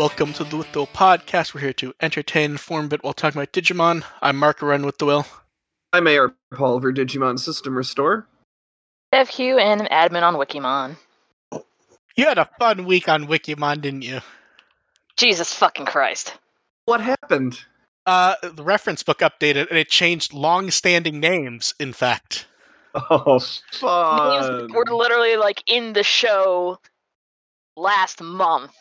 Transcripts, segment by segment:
Welcome to the With the Will podcast. We're here to entertain, inform a bit while talking about Digimon. I'm Mark Run with the Will. I'm AR Pulver, Digimon System Restore. Dev Hugh and an admin on Wikimon. You had a fun week on Wikimon, didn't you? Jesus fucking Christ. What happened? Uh, the reference book updated and it changed long-standing names. In fact, Oh, Names fun. were literally like in the show last month,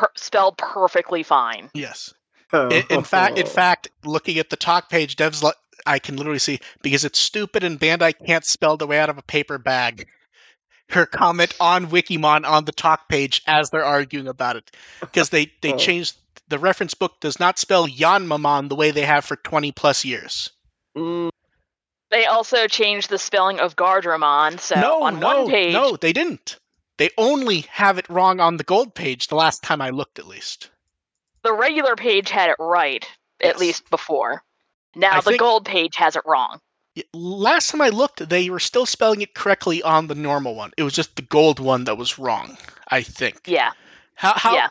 per- spelled perfectly fine. yes. In, in fact, in fact, looking at the talk page, Dev's li- I can literally see because it's stupid and Bandai can't spell the way out of a paper bag. Her comment on Wikimon on the talk page as they're arguing about it because they they Oh. changed the reference book does not spell Yanmamon the way they have for twenty plus years. Mm, They also changed the spelling of Gardramon, so no, on no, one page, no, they didn't. They only have it wrong on the gold page. The last time I looked, at least. the regular page had it right, Yes. at least before. Now I the gold page has it wrong. Last time I looked, they were still spelling it correctly on the normal one. It was just the gold one that was wrong. I think. Yeah. How? how Yeah.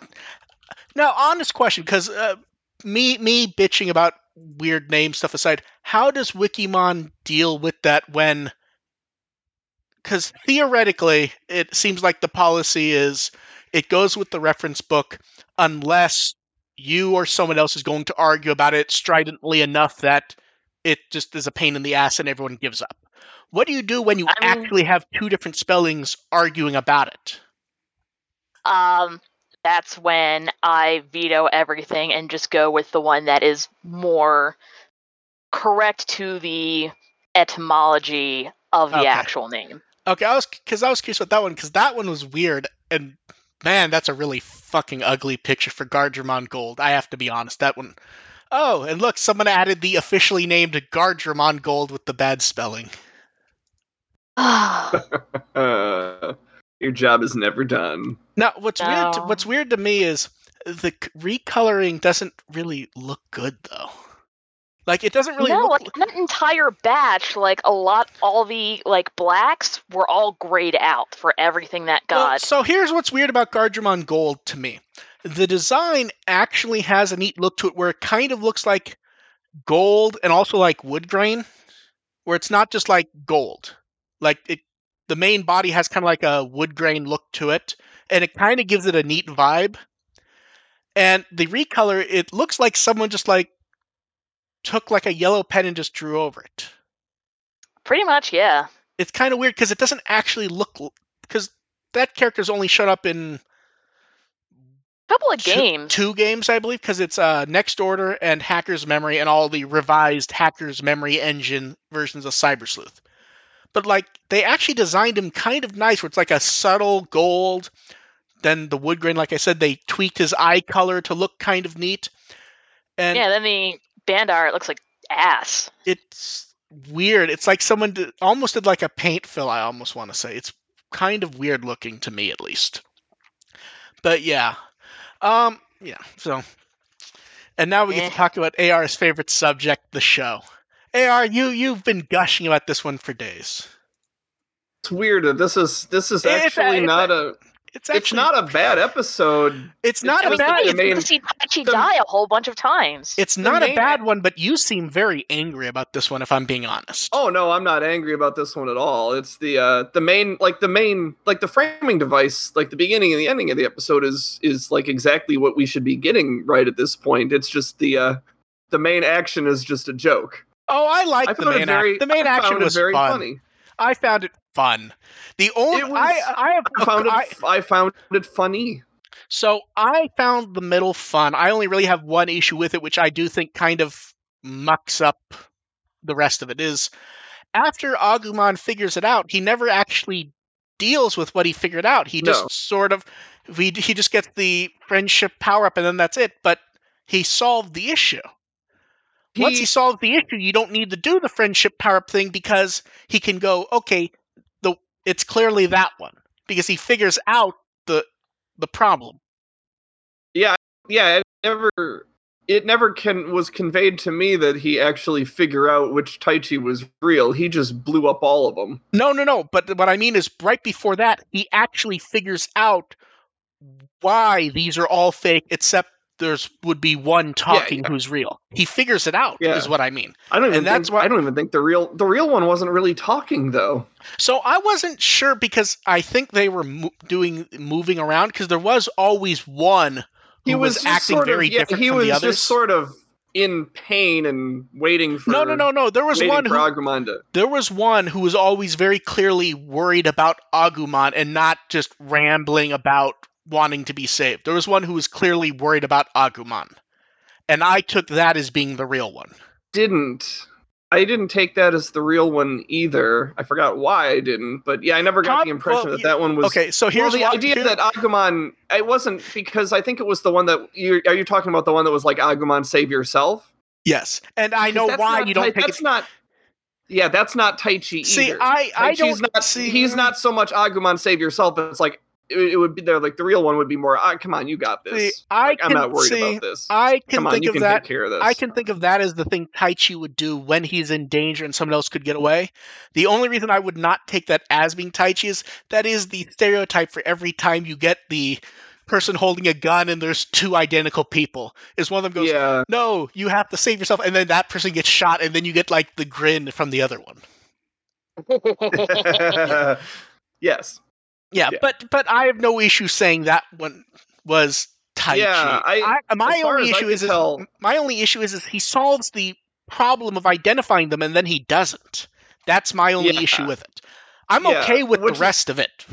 Now, honest question, because uh, me me bitching about weird name stuff aside, how does Wikimon deal with that when? Because theoretically, it seems like the policy is it goes with the reference book unless you or someone else is going to argue about it stridently enough that it just is a pain in the ass and everyone gives up. What do you do when you I mean- actually have two different spellings arguing about it? Um, that's when I veto everything and just go with the one that is more correct to the etymology of the Okay. actual name. Okay, I was because I was curious about that one because that one was weird and man, that's a really fucking ugly picture for Gardramon Gold. I have to be honest. That one oh and look, someone added the officially named Gardramon Gold with the bad spelling. uh, your job is never done. Now, what's weird? To, what's weird to me is the recoloring doesn't really look good though. Like it doesn't really no, look. like that entire batch, like a lot, all the like blacks were all grayed out for everything that Well, got. so here's what's weird about Gardramon Gold to me. The design actually has a neat look to it where it kind of looks like gold and also like wood grain, where it's not just like gold. Like it the main body has kind of like a wood grain look to it, and it kind of gives it a neat vibe. And the recolor, it looks like someone just like took like a yellow pen and just drew over it Pretty much, yeah. it's kind of weird because it doesn't actually look because that character's only shown up in a couple of two- games. two games, I believe, because it's uh, Next Order and Hacker's Memory and all the revised Hacker's Memory engine versions of Cyber Sleuth. But like they actually designed him kind of nice, where it's like a subtle gold. Then the wood grain, like I said, they tweaked his eye color to look kind of neat. And yeah, then the band art looks like ass. it's weird. It's like someone did, almost did like a paint fill. I almost want to say it's kind of weird looking to me, at least. But yeah, um, yeah. So, and now we get Eh. to talk about AR's favorite subject, the show. AR, you you've been gushing about this one for days. It's weird that this is this is It's a- actually it's not a- a. It's It's not a bad episode. It's not I a mean, bad. the it's main- good to see Taichi die a whole bunch of times. It's the not a main- bad one, but you seem very angry about this one. If I'm being honest. Oh no, I'm not angry about this one at all. It's the uh the main like the main like the framing device, like the beginning and the ending of the episode is is like exactly what we should be getting right at this point. It's just the uh the main action is just a joke. Oh, I like I the main very act. The main I action it was very fun. funny. I found it fun. The only was- I I have I found it I- found it funny. so I found the middle fun. I only really have one issue with it, which I do think kind of mucks up the rest of it. Is after Agumon figures it out, he never actually deals with what he figured out. He just No. sort of he he just gets the friendship power up, and then that's it. But he solved the issue. Once he He- solves the issue, you don't need to do the friendship power up thing because he can go, okay, it's clearly that one because he figures out the the problem. yeah, yeah, it never it never can was conveyed to me that he actually figure out which Taichi was real. He just blew up all of them. No, no, no. But what I mean is, right before that, he actually figures out why these are all fake, except there's would be one talking yeah. who's real. He figures it out, Yeah. is what I mean. I don't even And that's think, why- I don't even think the real the real one wasn't really talking though. So I wasn't sure because I think they were mo- doing moving around because there was always one He who was, was, acting sort very of, yeah, different he from was the others. just sort of in pain and waiting for no, no, no, no. There was one who there was one who was always very clearly worried about Agumon and not just rambling about wanting to be saved. There was one who was clearly worried about Agumon. And I took that as being the real one. didn't. I didn't take that as the real one either. I forgot why I didn't, but yeah, I never got the impression well, that that one was. Okay, so here's well, the why- idea that Agumon, it wasn't because I think it was the one that you are you talking about the one that was like Agumon save yourself. yes, and I know why you don't take That's it. not. Yeah, that's not Taichi See. I I Tai don't not. see. He's not so much Agumon save yourself, but it's like it, it would be there. Like the real one would be more. Ah, come on, you got this. See, I Like, I'm not worried see- about this. I can come on, think you of can that. take care of this. I can think of that as the thing Taichi would do when he's in danger and someone else could get away. The only reason I would not take that as being Taichi is that is the stereotype for every time you get the person holding a gun and there's two identical people. Is one of them goes, yeah, No, you have to save yourself, and then that person gets shot, and then you get like the grin from the other one. yes. Yeah, Yeah. but but I have no issue saying that one was Tai Yeah, Chi. I- my only I issue is, is my only issue is, is he solves the problem of identifying them and then he doesn't. That's my only Yeah. issue with it. I'm Yeah, okay with the which is- rest of it,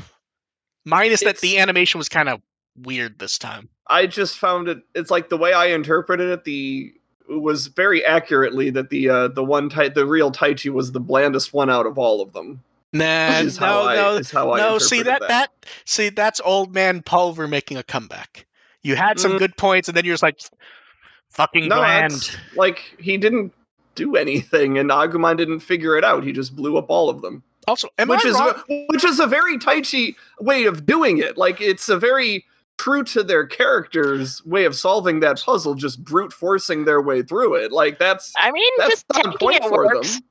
minus that the animation was kind of weird this time. I just found it. It's like the way I interpreted it. The it was very accurately that the uh, the one tai, the real Taichi was the blandest one out of all of them. Nah, is how no, I, no, is how I no. See that, interpreted that see that's old man Pulver making a comeback. You had some Mm. good points, and then you're just like, fucking No, bland. like he didn't do anything, and Agumon didn't figure it out. He just blew up all of them, Also, am which I is wrong? which is a very Taichi way of doing it. Like it's a very true to their characters way of solving that puzzle, just brute forcing their way through it. Like that's I mean, that's just on point it for works. them.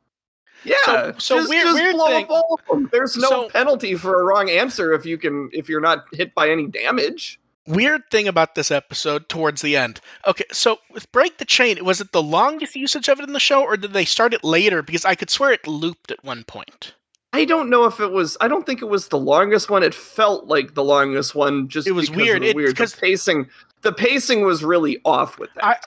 Yeah, So- so just, weird- just weird blow thing. up all of them. There's no So- penalty for a wrong answer if you can if you're not hit by any damage. Weird thing about this episode towards the end. Okay, so with Break the Chain, was it the longest usage of it in the show, or did they start it later? Because I could swear it looped at one point. I don't know if it was. I don't think it was the longest one. It felt like the longest one. Just It was weird. It- weird. The pacing. The pacing was really off with that.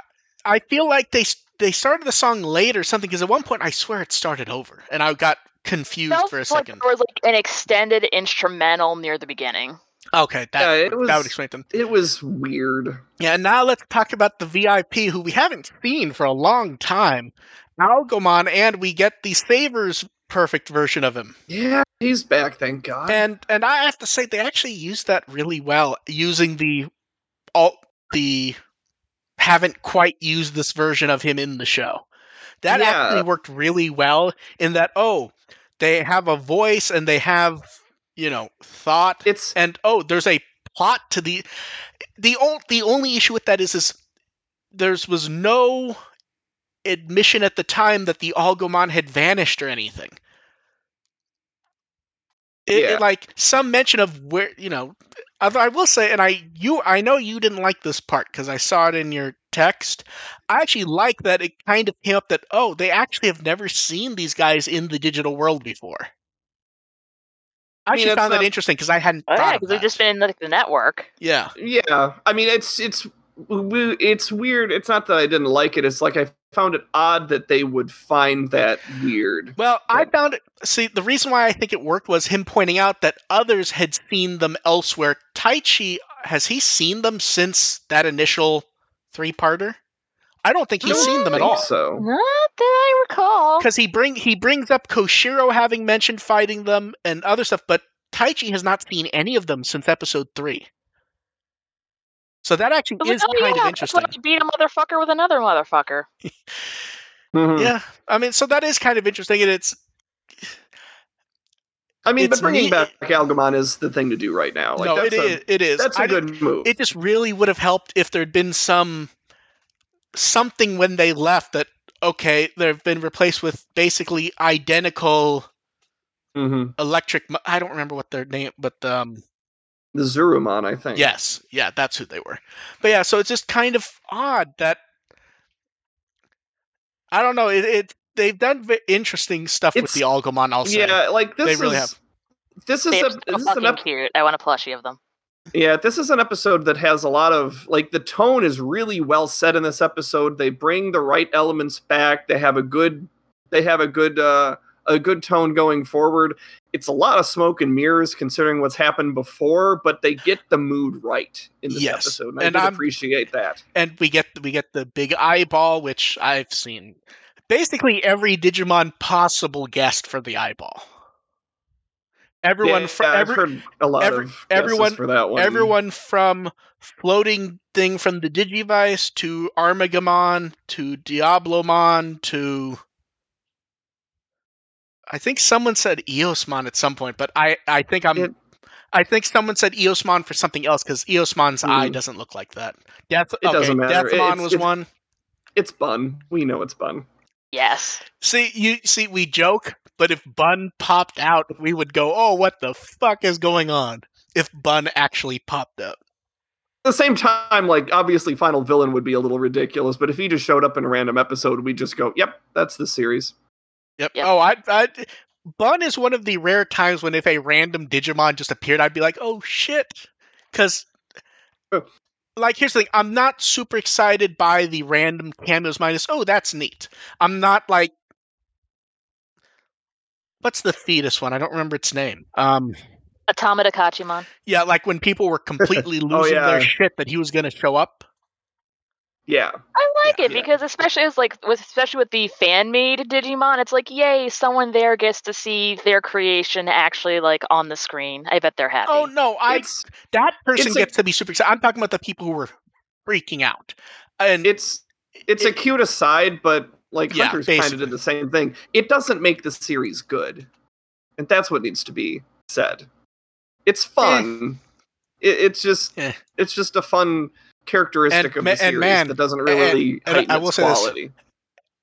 I feel like they they started the song late or something. Because at one point, I swear it started over, and I got confused Felt for a like second. there was like an extended instrumental near the beginning. Okay, that Yeah, it that was- would explain them. it was weird. Yeah, now let's talk about the VIP who we haven't seen for a long time, Algomon, and we get the Savers perfect version of him. Yeah, he's back. Thank God. And and I have to say they actually used that really well using the all the haven't quite used this version of him in the show. That Yeah. actually worked really well in that oh, they have a voice and they have, you know, thought it's and oh, there's a plot to the the only the only issue with that is is there's was no admission at the time that the Algomon had vanished or anything. It, it, Yeah. like some mention of where you know. Although I will say, and I you I know you didn't like this part because I saw it in your text. I actually like that it kind of came up that oh they actually have never seen these guys in the digital world before. I I mean, actually that's found that interesting because I hadn't Oh, thought yeah, of because they've just been in like, the network. yeah. yeah. I mean, it's it's we- it's weird. It's not that I didn't like it. It's like I found it odd that they would find that weird. Well, I found it. See, the reason why I think it worked was him pointing out that others had seen them elsewhere. Taichi, has he seen them since that initial three parter? I don't think he's I don't seen them at all. So Not that I recall. Because he bring he brings up Koshiro having mentioned fighting them and other stuff, but Taichi has not seen any of them since episode three. So that actually I is like, oh, kind yeah, of that's interesting. when I beat a motherfucker with another motherfucker. Mhm. Yeah, I mean, so that is kind of interesting, and it's I mean, It's but bringing neat- back Algomon is the thing to do right now. Like no, that's it a, is. It is. That's a I good didn't- move. It just really would have helped if there'd been some something when they left that okay, they've been replaced with basically identical hmm electric. I don't remember what their name, but um, The Zurumon, I think. Yes, yeah, that's who they were. But yeah, so it's just kind of odd that I don't know. It, it they've done v- interesting stuff with the Algomon. I'll. Yeah, like this They is really have. this is They're a so this is fucking an ep- cute. I want a plushie of them. yeah this is an episode that has a lot of like the tone is really well set in this episode. They bring the right elements back. They have a good they have a good uh a good tone going forward. It's a lot of smoke and mirrors considering what's happened before, but they get the mood right in this Yes, episode, and I and I'm- appreciate that. and we get we get the big eyeball, which I've seen basically every Digimon possible guest for the eyeball. Everyone yeah, fr- I've every, heard a lot every- of everyone- for that one. everyone from floating thing from the Digivice to Armagemon to Diablomon to I think someone said Eosmon at some point, but I I think I'm It- I think someone said Eosmon for something else because Eosmon's eye Mhm. doesn't look like that. Death, It doesn't matter. Deathmon It's- was it's- one. It's Bun. We know it's Bun. Yes. See, you see, we joke, but if Bun popped out, we would go, "Oh, what the fuck is going on?" If Bun actually popped up. At the same time, like obviously, Final Villain would be a little ridiculous, but if he just showed up in a random episode, we'd just go, "Yep, that's the series." Yep. Yep. Oh, I, I, Bun is one of the rare times when if a random Digimon just appeared, I'd be like, "Oh shit," because. Oh. Like here's the thing, I'm not super excited by the random cameos minus, oh that's neat. I'm not like what's the fetus one? I don't remember its name. Um Automata Kachimon. Yeah, like when people were completely losing yeah. their shit that he was going to show up. Yeah, I like Yeah, it yeah. because especially as like with especially with the fan made Digimon, it's like yay, someone there gets to see their creation actually like on the screen. I bet they're happy. Oh no, I it's that person it's a- gets to be super excited. I'm talking about the people who were freaking out. And it's it's a cute aside, but like Yeah, Hunters kind of basically. did the same thing. It doesn't make the series good, and that's what needs to be said. It's fun. It, it's just Eh. it's just a fun characteristic And of the and series man, that doesn't really and heighten I will say this. quality.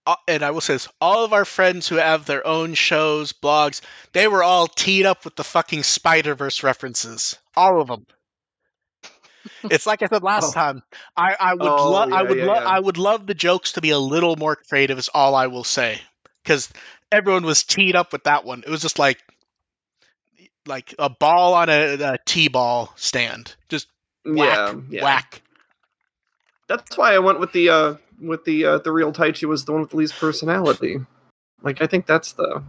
uh, and I will say this: all of our friends who have their own shows, blogs, they were all teed up with the fucking Spider Verse references. All of them. it's like I said last Oh. time. I, I would Oh, love I would yeah, love yeah. I would love the jokes to be a little more creative. Is all I will say because everyone was teed up with that one. It was just like like a ball on a, a t-ball stand, just whack, Yeah, yeah. whack. That's why I went with the uh with the uh the real Taichi was the one with the least personality. Like I think that's the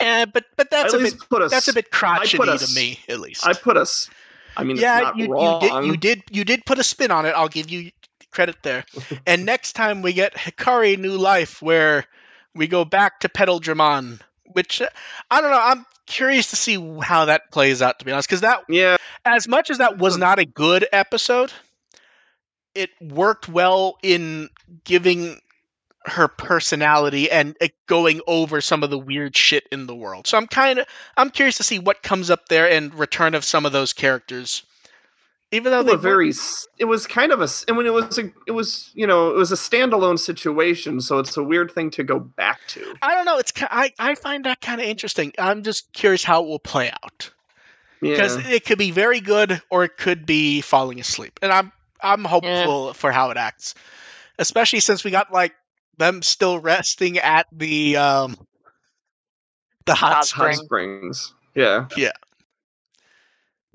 Eh, but but that's at a bit us that's a bit crotchety put to me, at least. I put us I mean yeah, it's not you, you did you did you did put a spin on it. I'll give you credit there. and next time we get Hikari New Life, where we go back to Petaldramon, which uh, I don't know. I'm curious to see how that plays out. To be honest, because that Yeah, as much as that was not a good episode, it worked well in giving her personality and it going over some of the weird shit in the world. So I'm kind of I'm curious to see what comes up there and return of some of those characters. Even though they very it was kind of a and when it was a it was you know it was a standalone situation so it's a weird thing to go back to I don't know. It's I I find that kind of interesting. I'm just curious how it will play out because yeah it could be very good or it could be falling asleep, and I'm I'm hopeful for how it acts, especially since we got like them still resting at the um the hot Hot spring. springs yeah yeah.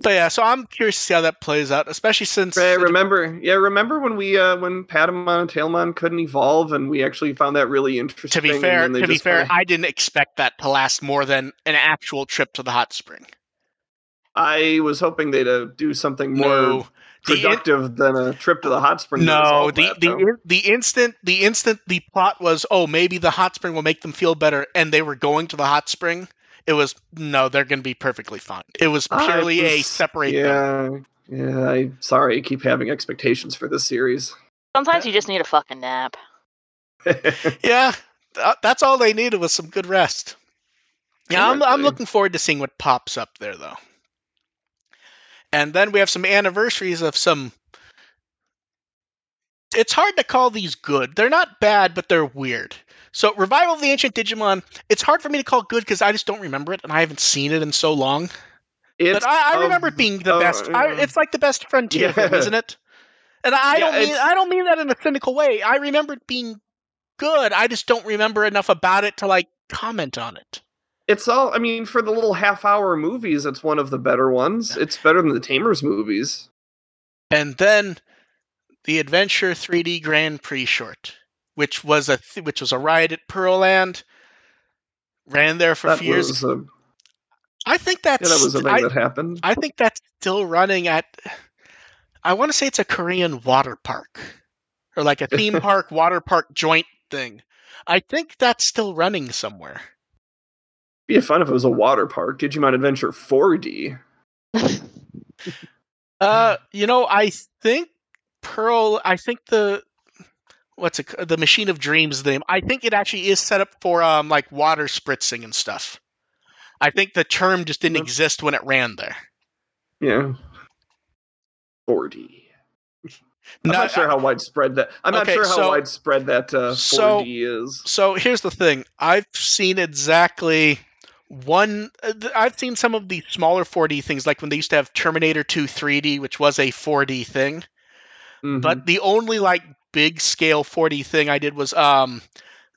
But yeah, so I'm curious to see how that plays out, especially since Right, remember yeah remember when we uh when patamon and tailmon couldn't evolve and we actually found that really interesting to be fair, then to be fair, kinda- I didn't expect that to last more than an actual trip to the hot spring. I was hoping they'd uh, do something more No, the in- productive than a trip to the hot spring No, resolve the that, the in- the instant the instant the plot was oh maybe the hot spring will make them feel better and they were going to the hot spring it was no they're going to be perfectly fine. It was I purely a was- separate them. yeah yeah I sorry I keep having expectations for this series Sometimes you just need a fucking nap. Yeah, th- that's all they needed was some good rest. Yeah, I'm I'm looking forward to seeing what pops up there though. And then we have some anniversaries of some it's hard to call these good. They're not bad, but they're weird. So, Revival of the Ancient Digimon, it's hard for me to call good because I just don't remember it and I haven't seen it in so long. It's but I, I remember it being the uh, best. I, uh, it's like the best frontier Yeah. film, isn't it? And I Yeah, don't mean I don't mean that in a cynical way. I remember it being good. I just don't remember enough about it to like comment on it. It's all. I mean, for the little half-hour movies, it's one of the better ones. It's better than the Tamers movies. And then the Adventure 3D Grand Prix short, which was a th- which was a ride at Pearland, ran there for a That few years. a, I think that's yeah, that was a thing I, that happened. I think that's still running at. I want to say it's a Korean water park, or like a theme park water park joint thing. I think that's still running somewhere. Be fun if it was a water park. Digimon Adventure 4D. Uh, you know, I think Pearl. I think the what's it? The Machine of Dreams name. I think it actually is set up for um like water spritzing and stuff. I think the term just didn't exist when it ran there. Yeah. 4D. I'm No, not sure how widespread that. I'm not sure how so- widespread that uh, 4D so- is. So here's the thing. I've seen exactly one. uh, I've seen some of the smaller 4D things, like when they used to have Terminator 2 3D, which was a 4D thing. Mhm. But the only like big scale 4D thing I did was um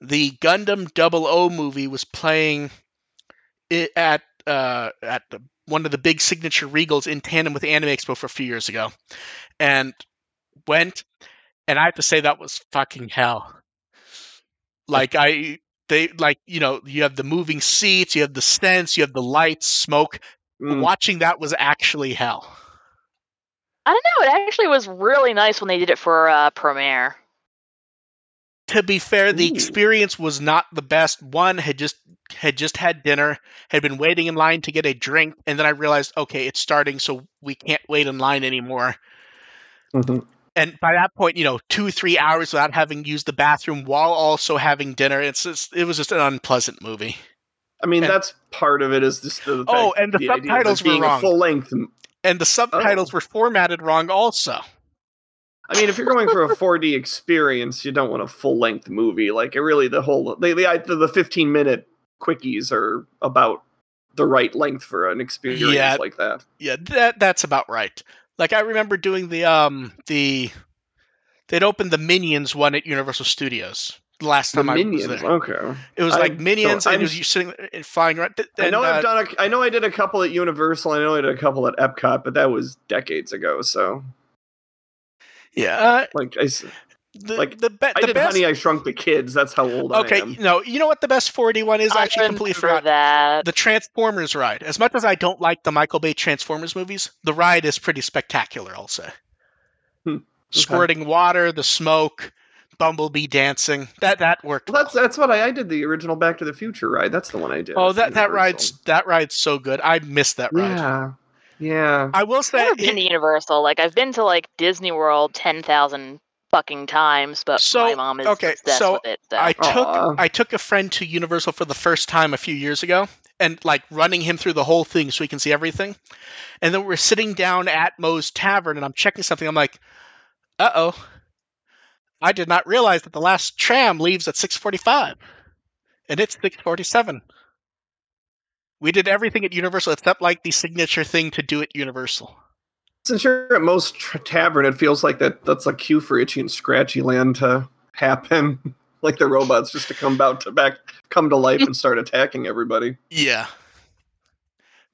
the Gundam 00 movie was playing it at uh at the, one of the big signature regals in tandem with Anime Expo for a few years ago, and went, and I have to say that was fucking hell. Like I. They like you know you have the moving seats, you have the stents you have the lights, smoke. Mm. Watching that was actually hell. I don't know. It actually was really nice when they did it for uh, premiere. to be fair, the Ooh. experience was not the best. One had just had just had dinner, had been waiting in line to get a drink, and then I realized, okay, it's starting, so we can't wait in line anymore. Mhm. And by that point, you know, two three hours without having used the bathroom while also having dinner. It's just, it was just an unpleasant movie. I mean, and- that's part of it. Is just the Oh, and the it subtitles were wrong. full length. And the subtitles Oh. were formatted wrong, also. I mean, if you're going for a 4D experience, you don't want a full length movie. Like, it really, the whole they, the the 15 minute quickies are about the right length for an experience Yeah. like that. Yeah, that that's about right. Like I remember doing the um the they'd opened the Minions one at Universal Studios last The time I minions, was there. okay. It was I like Minions, don't- and it was you sitting and flying around. I know uh, I've done a, I know I did a couple at Universal. And I know I did a couple at Epcot, but that was decades ago. So, Yeah, uh, like, I, the, Like, the, be- I the did best. Honey, I Shrunk the Kids. That's how old okay, I am. Okay, no, you know what the best 4D one is? I actually completely remember forgot. that. The Transformers ride. As much as I don't like the Michael Bay Transformers movies, the ride is pretty spectacular. I'll say. Hmm, Squirting water, the smoke, Bumblebee dancing. That that worked. Well, that's that's what I, I did. The original Back to the Future ride. That's the one I did. Oh, that that ride's that ride's so good. I missed that ride. Yeah, yeah. I will I've say, been to Universal. Like I've been to like Disney World ten thousand fucking times, but So, my mom is okay, obsessed so with it. So. I took Aw. I took a friend to Universal for the first time a few years ago, and like running him through the whole thing so he can see everything. And then we're sitting down at Moe's Tavern, and I'm checking something. I'm like, uh oh, I did not realize that the last tram leaves at 6:45, and it's 6:47. We did everything at Universal except like the signature thing to do at Universal. Since you're at Moe's tavern, it feels like that that's a cue for Itchy and Scratchy Land to happen. like the robots just to come out to back, come to life and start attacking everybody. Yeah.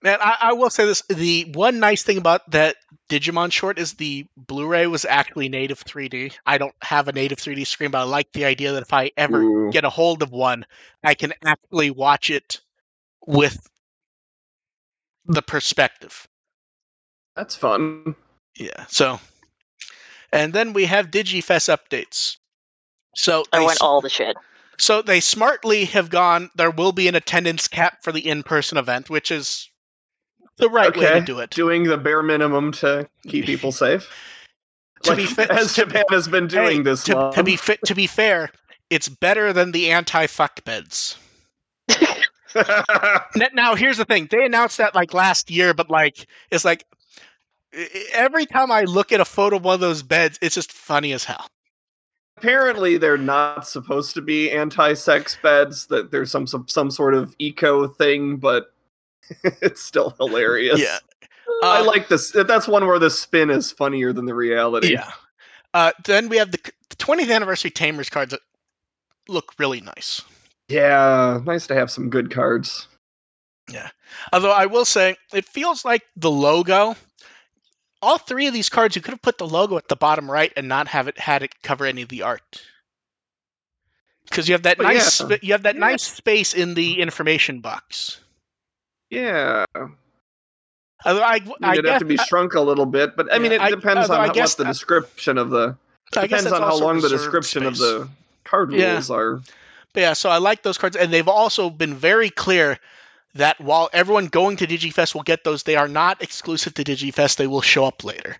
Man, I, I will say this: the one nice thing about that Digimon short is the Blu-ray was actually native 3D. I don't have a native 3D screen, but I like the idea that if I ever Ooh. get a hold of one, I can actually watch it with the perspective. That's fun. Yeah. So, and then we have DigiFest updates. So I they went s- all the shit. so they smartly have gone. There will be an attendance cap for the in-person event, which is the right way to do it. Doing the bare minimum to keep people safe. To Like, be fa- as to- Japan has been doing Hey, this to, long. to be fit to be fair, it's better than the anti-fuck beds. Now here's the thing: they announced that like last year, but like it's like every time I look at a photo of one of those beds, it's just funny as hell. Apparently, they're not supposed to be anti-sex beds. That there's some some, some sort of eco thing, but it's still hilarious. Yeah, I Uh, like this. That's one where the spin is funnier than the reality. Yeah. Uh, then we have the, the 20th anniversary Tamers cards that look really nice. Yeah, nice to have some good cards. Yeah. Although I will say, it feels like the logo. All three of these cards, you could have put the logo at the bottom right and not have it had it cover any of the art. Because you have that Oh, nice, yeah. you have that Yeah. nice space in the information box. Yeah, Although I, I mean, I it'd guess, have to be shrunk a little bit, but I mean, Yeah, it depends although on how, guess what the description of the I depends on how long the description of the card rules are. But yeah, so I like those cards, and they've also been very clear that while everyone going to DigiFest will get those, they are not exclusive to DigiFest. They will show up later.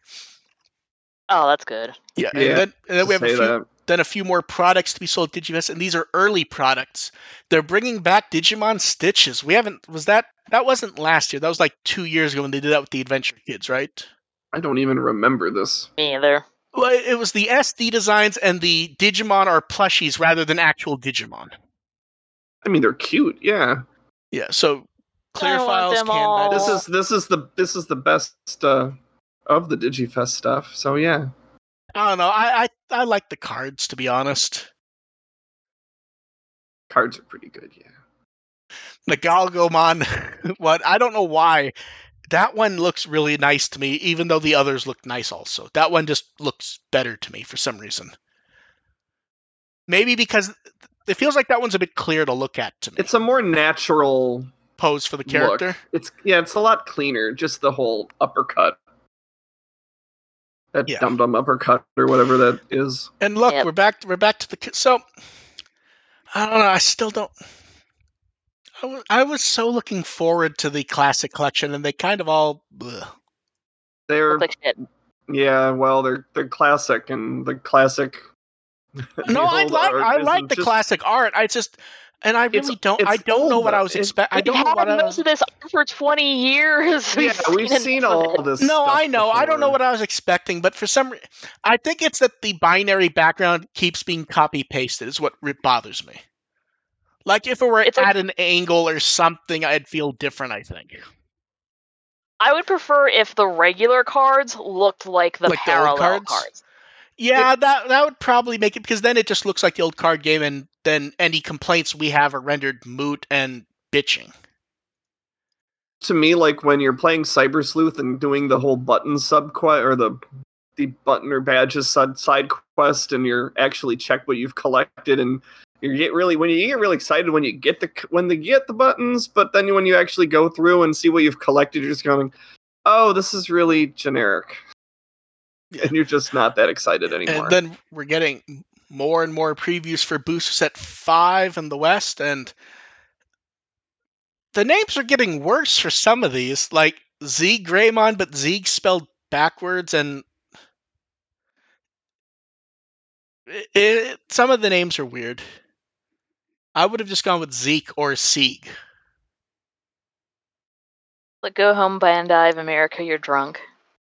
Oh, that's good. Yeah, Yeah, and then, and then we have a few, that. then a few more products to be sold at DigiFest, and these are early products. They're bringing back Digimon Stitches. We haven't was that that wasn't last year. That was like two years ago when they did that with the Adventure Kids, right? I don't even remember this. Me either. Well, it was the SD designs and the Digimon are plushies rather than actual Digimon. I mean, they're cute. Yeah, Yeah, so clear files can all. this Oh. is this is the this is the best uh, of the DigiFest stuff. So yeah, I don't know. I, I I like the cards to be honest. cards are pretty good. Yeah, The Galgomon one. I don't know why. That one looks really nice to me, even though the others look nice also. That one just looks better to me for some reason. Maybe because it feels like that one's a bit clear to look at to me. it's a more natural. pose for the Look. character. It's yeah, it's a lot cleaner. Just the whole uppercut, that Yeah. dum dum uppercut or whatever that is. And look, Yep. we're back. We're back to the ki- so. I don't know. I still don't. I was, I was so looking forward to the classic collection, and they kind of all. Ugh. They're like shit. yeah, well, they're they're classic and the classic. No, I like I like the just- classick art. I just and I It's- really don't. I don't know what I was expecting. I don't know what I most was. of this for 20 years. Yeah, we've seen of all this. No, I know. I don't know what I was expecting, but for some, I think it's that the binary background keeps being copy pasted. Is what bothers me. Like if it were It's like- at an angle or something, I'd feel different. I think. I would prefer if the regular cards looked like the Like parallel cards? cards. Yeah, that that would probably make it because then it just looks like the old card game, and then any complaints we have are rendered moot and bitching. to me like when you're playing Cyber Sleuth and doing the whole button sub quest or the the button or badges side, side quest and you're actually check what you've collected and you get really when you get really excited when you get the when they get the buttons but then when you actually go through and see what you've collected you're just going oh this is really generic Yeah. and you're just not that excited anymore And then we're getting more and more previews for Booster Set 5 in the West, and the names are getting worse for some of these, like Z Greymon, but Z spelled backwards, and it, it- some of the names are weird. I would have just gone with Zeke or Sieg. Like, go home, Bandai of America, you're drunk.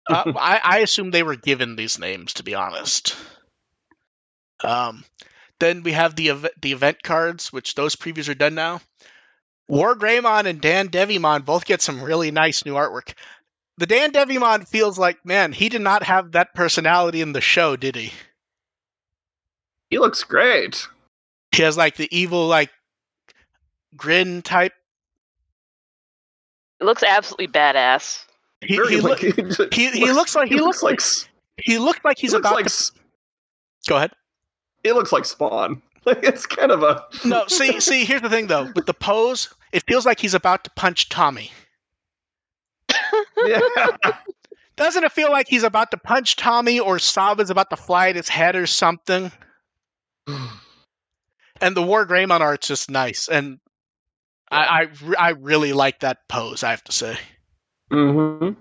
Uh, I, I assume they were given these names, to be honest. Um, then we have the ev- the event cards, which those previews are done now. War Greymon and Dan Devimon both get some really nice new artwork. The Dan Devimon feels like, man, he did not have that personality in the show, did he? he looks great He has like the evil, like grin type. It looks absolutely badass. He he, like, look, he, he looks like he looks like he looked like he's looks about like to go ahead. it looks like spawn like it's kind of a No, see, see, here's the thing though. With the pose, it feels like he's about to punch Tommy. yeah Doesn't it feel like he's about to punch Tommy or Saba's about to fly at his head or something? And the War Greymon art's just nice, and I, I, I really like that pose. I have to say. Hmm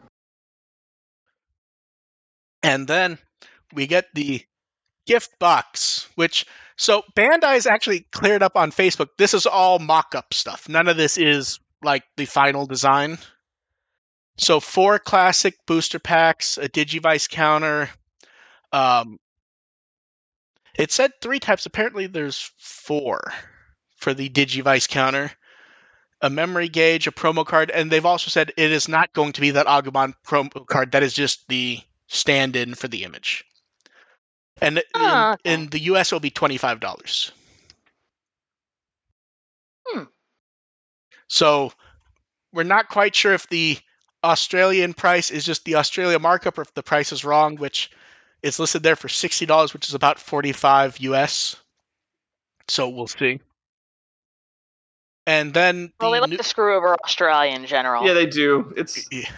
And then we get the gift box, which so Bandai's actually cleared up on Facebook. This is all mock-up stuff. None of this is like the final design. So four classic booster packs, a Digivice counter. Um, it said three types. Apparently, there's four for the Digivice counter. A memory gauge, a promo card, and they've also said it is not going to be that Agumon promo card. That is just the stand-in for the image. And in- Ah, okay. in, the US, it'll be twenty-five dollars. Hmm. So we're not quite sure if the Australian price is just the Australia markup or if the price is wrong, which is listed there for sixty dollars, which is about forty-five US. So we'll see. And then Well, they the like new- to screw over Australia in general. Yeah, they do. It's Yeah.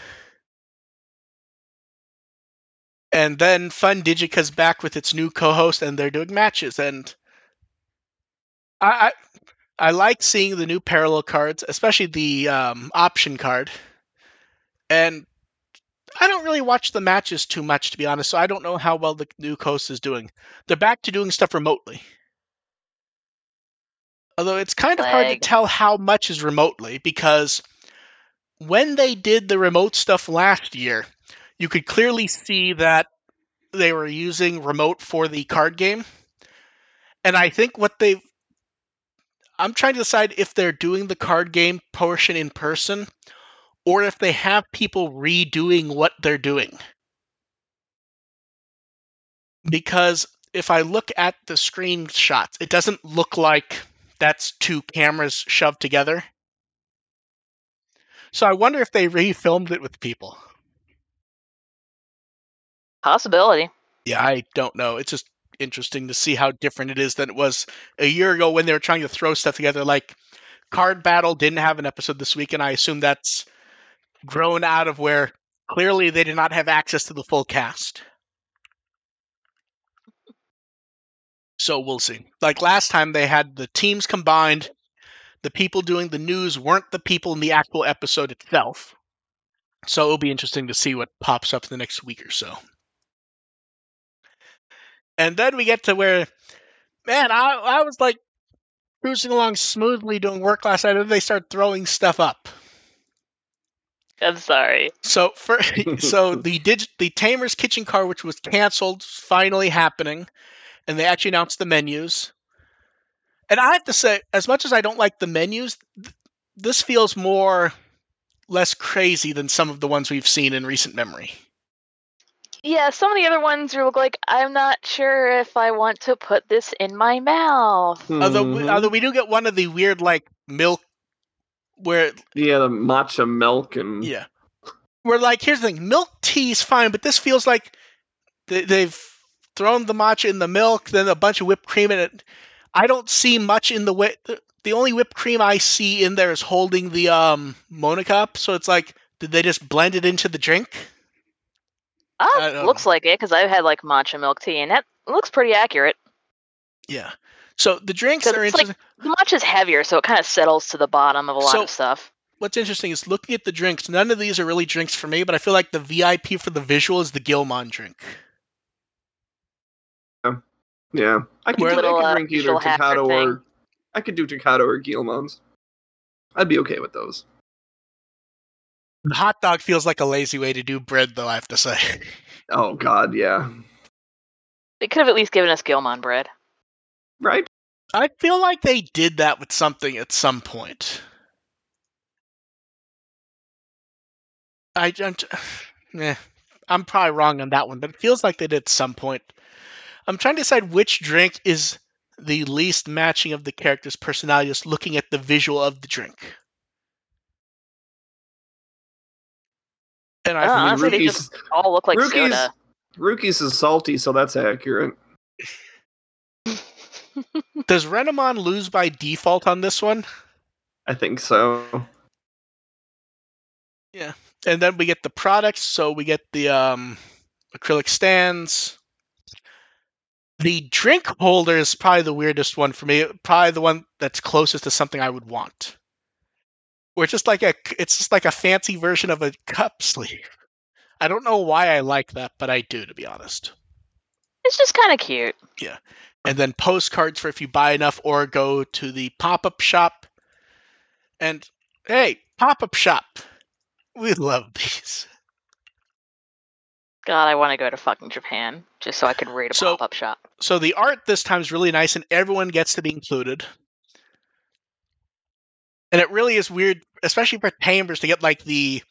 And then Fun Digica's back with its new co-host, and they're doing matches. And I, I, I like seeing the new parallel cards, especially the um, option card. And I don't really watch the matches too much, to be honest. So I don't know how well the new co-host is doing. They're back to doing stuff remotely. Although it's kind of hard to tell how much is remotely because when they did the remote stuff last year, you could clearly see that they were using remote for the card game. And I think what they I'm trying to decide if they're doing the card game portion in person or if they have people redoing what they're doing. Because if I look at the screenshots, it doesn't look like that's two cameras shoved together. So I wonder if they refilmed it with people. Possibility. Yeah, I don't know. It's just interesting to see how different it is than it was a year ago when they were trying to throw stuff together. Like Card Battle didn't have an episode this week, and I assume that's grown out of where clearly they did not have access to the full cast. So we'll see. Like last time, they had the teams combined. The people doing the news weren't the people in the actual episode itself. So it'll be interesting to see what pops up in the next week or so. And then we get to where, man, I, I was like cruising along smoothly doing work last night, and then they start throwing stuff up. I'm sorry. So for so the dig, the Tamer's Kitchen Car, which was canceled, finally happening, and they actually announced the menus. And I have to say, as much as I don't like the menus, th- this feels more less crazy than some of the ones we've seen in recent memory. Yeah, some of the other ones are like, I'm not sure if I want to put this in my mouth. Although we, Mhm. although we do get one of the weird like milk where yeah, the matcha milk and Yeah. We're like, here's the thing: milk tea is fine, but this feels like they, they've thrown the matcha in the milk, then a bunch of whipped cream in it. I don't see much in the way. The only whipped cream I see in there is holding the um Mona cup. So it's like, did they just blend it into the drink? Don't looks like it because I've had like matcha milk tea, and that looks pretty accurate. Yeah. So the drinks are it's like- interesting. The matcha's heavier, so it kind of settles to the bottom of a lot So- of stuff. What's interesting is looking at the drinks. None of these are really drinks for me, but I feel like the VIP for the visual is the Guilmon drink. Yeah. I could, do, Little, I could uh, drink either visual hacker Takato thing. or I could do Takato or Guilmon's. I'd be okay with those. The hot dog feels like a lazy way to do bread, though. I have to say. Oh God, yeah. They could have at least given us Guilmon bread. Right? I feel like they did that with something at some point. I, I'm, t- eh, I'm probably wrong on that one, but it feels like they did at some point. I'm trying to decide which drink is the least matching of the character's personality, just looking at the visual of the drink. And I, Oh, I mean, honestly, they just all look like Ruki's, soda. Ruki's is salty, so that's accurate. does Renamon lose by default on this one? I think so. Yeah. And then we get the products. So we get the um, acrylic stands. The drink holder is probably the weirdest one for me. Probably the one that's closest to something I would want. Where it's just like a, it's just like a fancy version of a cup sleeve. I don't know why I like that, but I do, to be honest. It's just kind of cute. Yeah, and then postcards for if you buy enough or go to the pop up shop. And hey, pop up shop. We love these. God, I want to go to fucking Japan just so I could read a So- pop-up shop. So the art this time is really nice, and everyone gets to be included. and it really is weird, especially for Tamers to get like the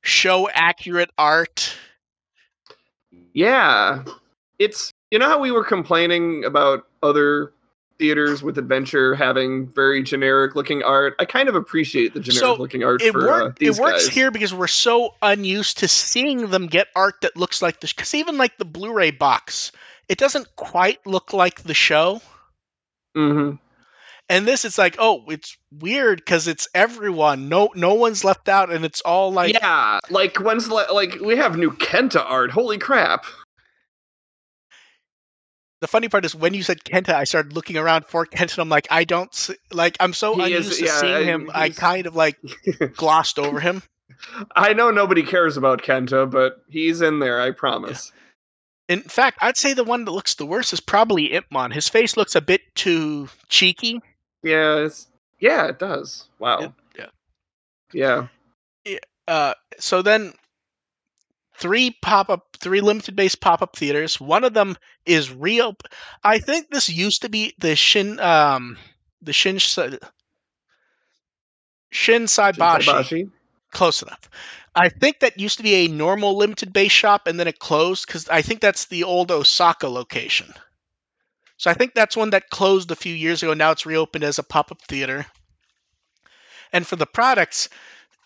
show accurate art. Yeah, it's you know how we were complaining about other theaters with adventure having very generic looking art. I kind of appreciate the generic So, looking art It for work, uh, these it works guys. here because we're so unused to seeing them get art that looks like this. Because even like the Blu-ray box, it doesn't quite look like the show. Mm-hmm. And this, it's like, oh, it's weird because it's everyone. No, no one's left out, and it's all like, yeah, like when's la- like we have new Kenta art. Holy crap! The funny part is when you said Kenta, I started looking around for Kenta. And I'm like, I don't see, like, I'm so He unused is- to yeah, seeing him. I kind of like glossed over him. I know nobody cares about Kenta, but he's in there. I promise. In fact, I'd say the one that looks the worst is probably Impmon. His face looks a bit too cheeky. Yeah, it's, yeah, it does. Wow. Yeah. Yeah. Uh, so then, three pop up, three limited base pop up theaters. One of them is real. I think this used to be the Shin, um, the Shin, Shin Saibashi. Shinsebashi. Close enough. I think that used to be a normal limited base shop and then it closed because I think that's the old Osaka location. So I think that's one that closed a few years ago. Now it's reopened as a pop up theater. And for the products,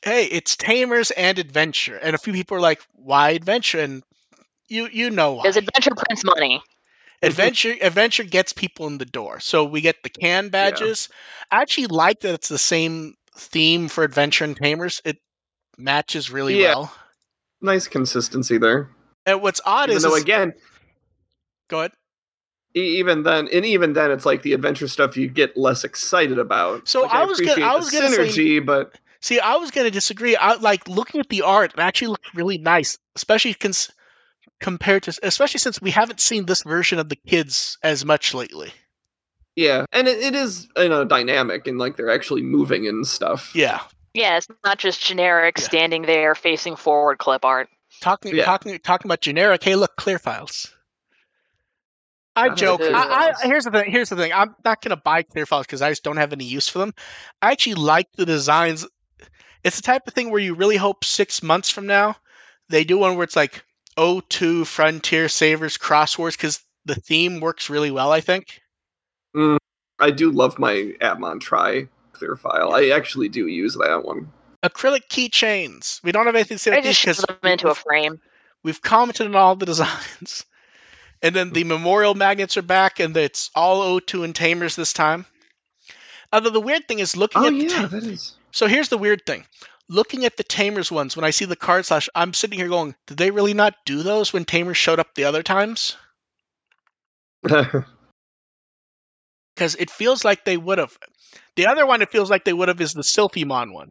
hey, it's Tamers and Adventure. And a few people are like, why Adventure? And you you know why. Because Adventure prints money. Adventure Adventure gets people in the door. So we get the can badges. I actually like that it's the same theme for Adventure and Tamers. It matches really Yeah. well. Nice consistency there. And what's odd Even is, though again, go ahead. even then, and even then, it's like the adventure stuff you get less excited about. So Like, I was gonna- I was say- synergy, but See, I was going to disagree. I like looking at the art. It actually looks really nice, especially cons- compared to, especially since we haven't seen this version of the kids as much lately. yeah, and it, it is you know dynamic and like they're actually moving and stuff. Yeah, Yeah, it's not just generic Yeah. standing there facing forward clip art. talking Yeah. talking talking about generic. Hey, look, clear files. I joke. I, I, here's the thing. Here's the thing. I'm not gonna buy clear files because I just don't have any use for them. I actually like the designs. It's the type of thing where you really hope six months from now they do one where it's like O2 Frontier Savers Cross Wars because the theme works really well. I think. Mm, I do love my Atmon Try clear file. I actually do use that one. Acrylic keychains. We don't have anything to say I about these just shove because them into a frame. we've commented on all the designs. And then the memorial magnets are back, and it's all O2 and Tamers this time. Although the weird thing is looking Oh at the yeah, ta- that is. So here's the weird thing. Looking at the Tamers ones, when I see the card slash, I'm sitting here going, did they really not do those when Tamers showed up the other times? Because it feels like they would have. The other one, it feels like they would have, is the Sylphimon one.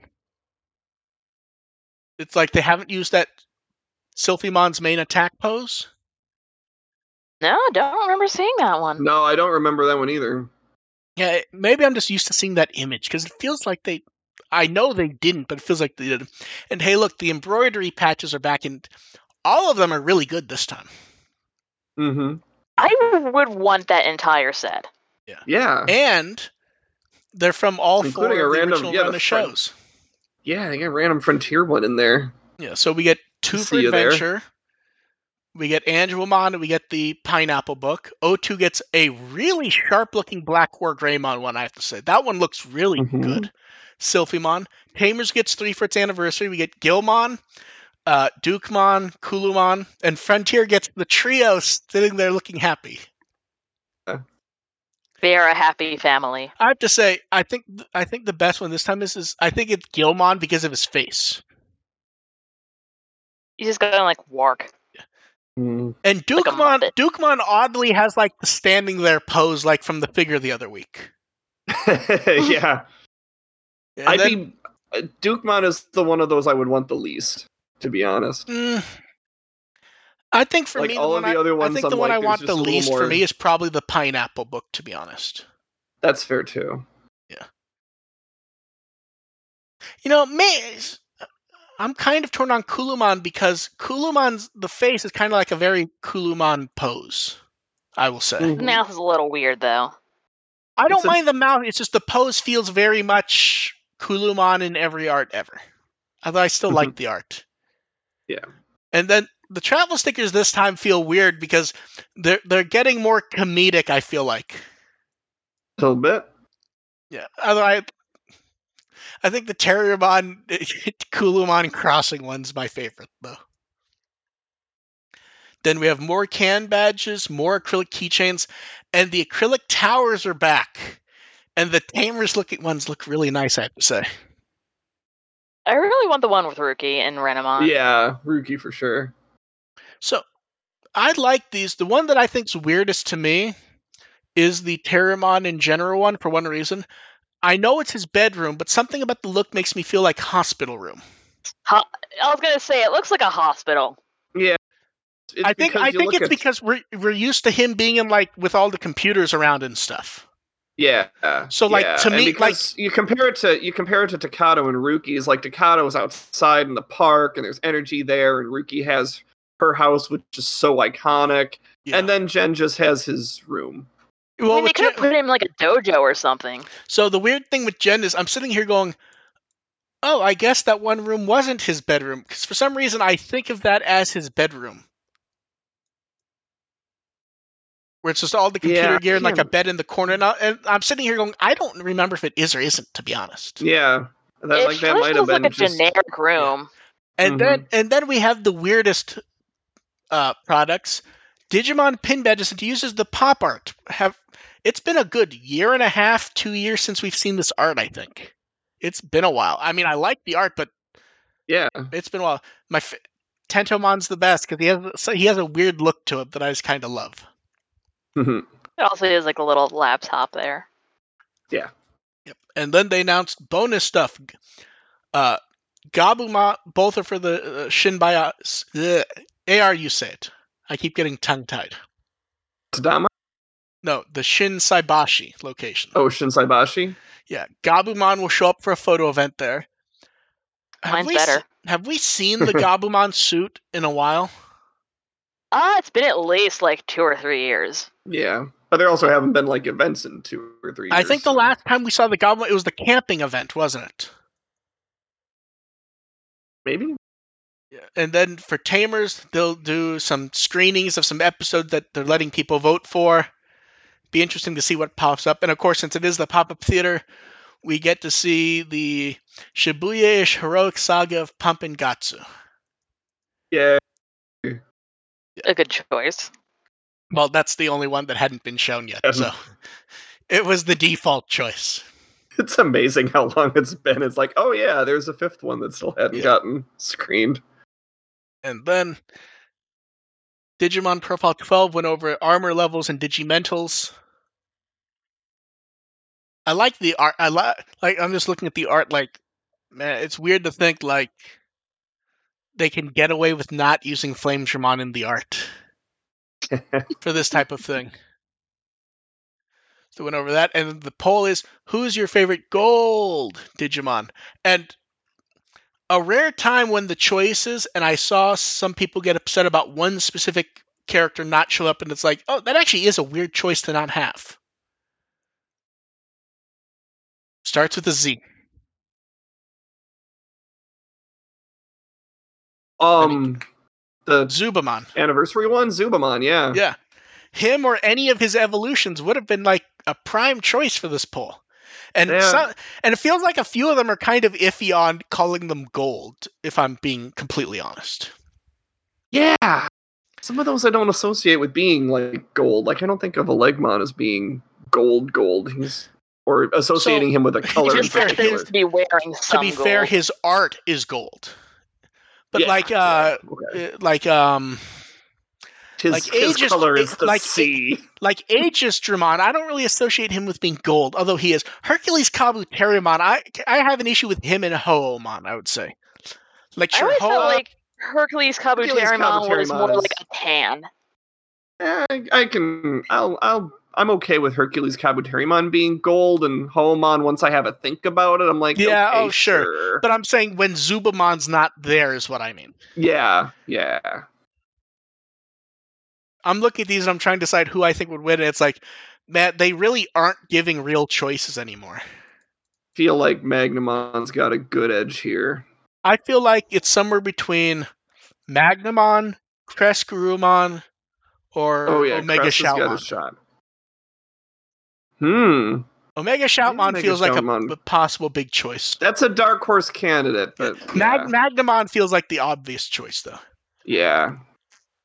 It's like they haven't used that Sylphimon's main attack pose. No, I don't remember seeing that one. no, I don't remember that one either. Yeah, maybe I'm just used to seeing that image because it feels like they. I know they didn't, but it feels like they did. And hey, look, the embroidery patches are back, and all of them are really good this time. Mm-hmm. I would want that entire set. Yeah, Yeah. And they're from all Including four a of the random- original yeah, run the of front- shows. yeah, they got a random Frontier one in there. Yeah, so we get two for See there. adventure. We get Angelmon, and we get the Pineapple book. O2 gets a really sharp-looking Black War Greymon one. I have to say that one looks really Mhm. good. Sylphimon. Tamers gets three for its anniversary. We get Guilmon, uh, Dukemon, Kulumon, and Frontier gets the trio sitting there looking happy. They are a happy family. I have to say, I think I think the best one this time is, is I think it's Guilmon because of his face. You just gotta like wark. Mm. And Dukemon, Muppet. Dukemon oddly has like the standing there pose like from the figure the other week. yeah, And I'd then- be. uh, Dukemon is the one of those I would want the least, to be honest. Mm, I think for Like, me, all the of the I, other I ones, think I'm the one like, I want the a little least for me is probably the pineapple book. To be honest, That's fair too. Yeah. You know, me, I'm kind of torn on Kulumon because Kulumon's the face is kind of like a very Kulumon pose. I will say. The mouth is a little weird though. I don't It's a- mind the mouth. It's just the pose feels very much Kulumon in every art ever. Although I still mm-hmm. like the art. Yeah. And then the travel stickers this time feel weird because they're they're getting more comedic. I feel like. A little bit. Yeah. Although I, I think the Terriermon Kulumon crossing one's my favorite though. Then we have more can badges, more acrylic keychains, and the acrylic towers are back. And the tamers looking ones look really nice, I have to say. I really want the one with Ruki and Renamon. Yeah, Ruki for sure. So I like these. The one that I think's weirdest to me is the Terriermon in general one for one reason. I know it's his bedroom, but something about the look makes me feel like hospital room. Ho- I was gonna say it looks like a hospital. Yeah. It's I think I think it's at- because we're we're used to him being in like with all the computers around and stuff. Yeah. So, like, yeah. to me, like you compare it to you compare it to Takato and Ruki's, like Takato's outside in the park and there's energy there, and Ruki has her house, which is so iconic, Yeah. and then Jen just has his room. well, I mean, they could have put him like a dojo or something. so the weird thing with Jen is I'm sitting here going, "Oh, I guess that one room wasn't his bedroom." Because for some reason I think of that as his bedroom, where it's just all the computer Yeah, gear and like a bed in the corner. And, I, and I'm sitting here going, "I don't remember if it is or isn't." To be honest. Yeah. That, it like that just might have feels like been a just generic room. And Mhm. then and then we have the weirdest uh, products. Digimon pin badges and to use the pop art. Have it's been a good year and a half, two years since we've seen this art. I think it's been a while. I mean, I like the art, but yeah. it's been a while. My f- Tentomon's the best because he has so he has a weird look to him that I just kind of love. Mhm. It also is like a little laptop there. Yeah. Yep. And then they announced bonus stuff. Uh, Gabumon, both are for the uh, Shinbaya. Uh, AR, you say it. I keep getting tongue tied. Tadama? No, the Shin Saibashi location. Oh, Shinsaibashi? Yeah, Gabumon will show up for a photo event there. Have Mine's we better. se- have we seen the Gabumon suit in a while? Ah, it's been at least like two or three years. Yeah. But there also haven't been like events in two or three years. I think the last time we saw the goblin, it was the camping event, wasn't it? maybe? Yeah. And then for Tamers, they'll do some screenings of some episodes that they're letting people vote for. Be interesting to see what pops up. And of course, since it is the pop up theater, we get to see the Shibuya ish heroic saga of Pump and Gatsu. Yeah. A good choice. Well, that's the only one that hadn't been shown yet. Hasn't. So um, it was the default choice. It's amazing how long it's been. It's like, oh yeah, there's a fifth one that still hadn't Yeah. gotten screened. And then Digimon Profile 12 went over armor levels and Digimentals. I like the art. I like like I'm just looking at the art like man, it's weird to think like they can get away with not using Flamedramon in the art for this type of thing. So went over that, and the poll is who's your favorite gold Digimon? And a rare time when the choices, and I saw some people get upset about one specific character not show up, and it's like, oh, that actually is a weird choice to not have. Starts with a Z. Um, the Zubamon. anniversary one, Zubamon. Yeah. Yeah. Him or any of his evolutions would have been like a prime choice for this poll. And Yeah. some, and it feels like a few of them are kind of iffy on calling them gold, if I'm being completely honest. Yeah. Some of those I don't associate with being like gold. Like I don't think of Elegmon as being gold gold. He's or associating him with a color He just happens to be wearing to some be fair, his art is gold. But Yeah, like uh okay. uh, like um his, like his Aegis- color is the like- sea. like Aegisdramon, I don't really associate him with being gold, although he is. Hercules Kabuterimon, I I have an issue with him and Hououmon, I would say. Like I always Ho- felt like Hercules Kabuterimon was Kabuterimon more is- like a tan. Eh, I, I can. I'll. I'll. I'm okay with Hercules Kabuterimon being gold and Hououmon once I have a think about it. I'm like, Yeah, oh, okay, oh, sure. sure. but I'm saying when Zubamon's not there is what I mean. yeah, yeah. I'm looking at these and I'm trying to decide who I think would win, and it's like, man, they really aren't giving real choices anymore. feel like Magnamon's got a good edge here. I feel like it's somewhere between Magnamon, Crescarumon, or Oh yeah, Omega Crest has Hmm, Omega Shoutmon Omega feels like a, Shoutmon. a possible big choice. that's a dark horse candidate, but Mag- yeah. Magnamon feels like the obvious choice, though. yeah.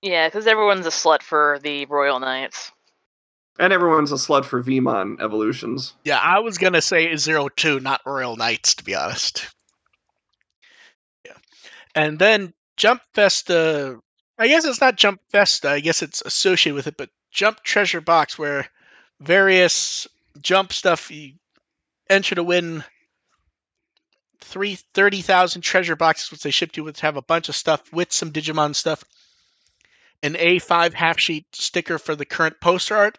Yeah, because everyone's a slut for the Royal Knights. And everyone's a slut for Vmon evolutions. Yeah, I was gonna say zero two, not Royal Knights, to be honest. Yeah, and then Jump Festa. I guess it's not Jump Festa. I guess it's associated with it, but Jump Treasure Box, where various jump stuff you enter to win three thirty thousand treasure boxes, which they ship you with have a bunch of stuff with some Digimon stuff, an A5 half sheet sticker for the current poster art,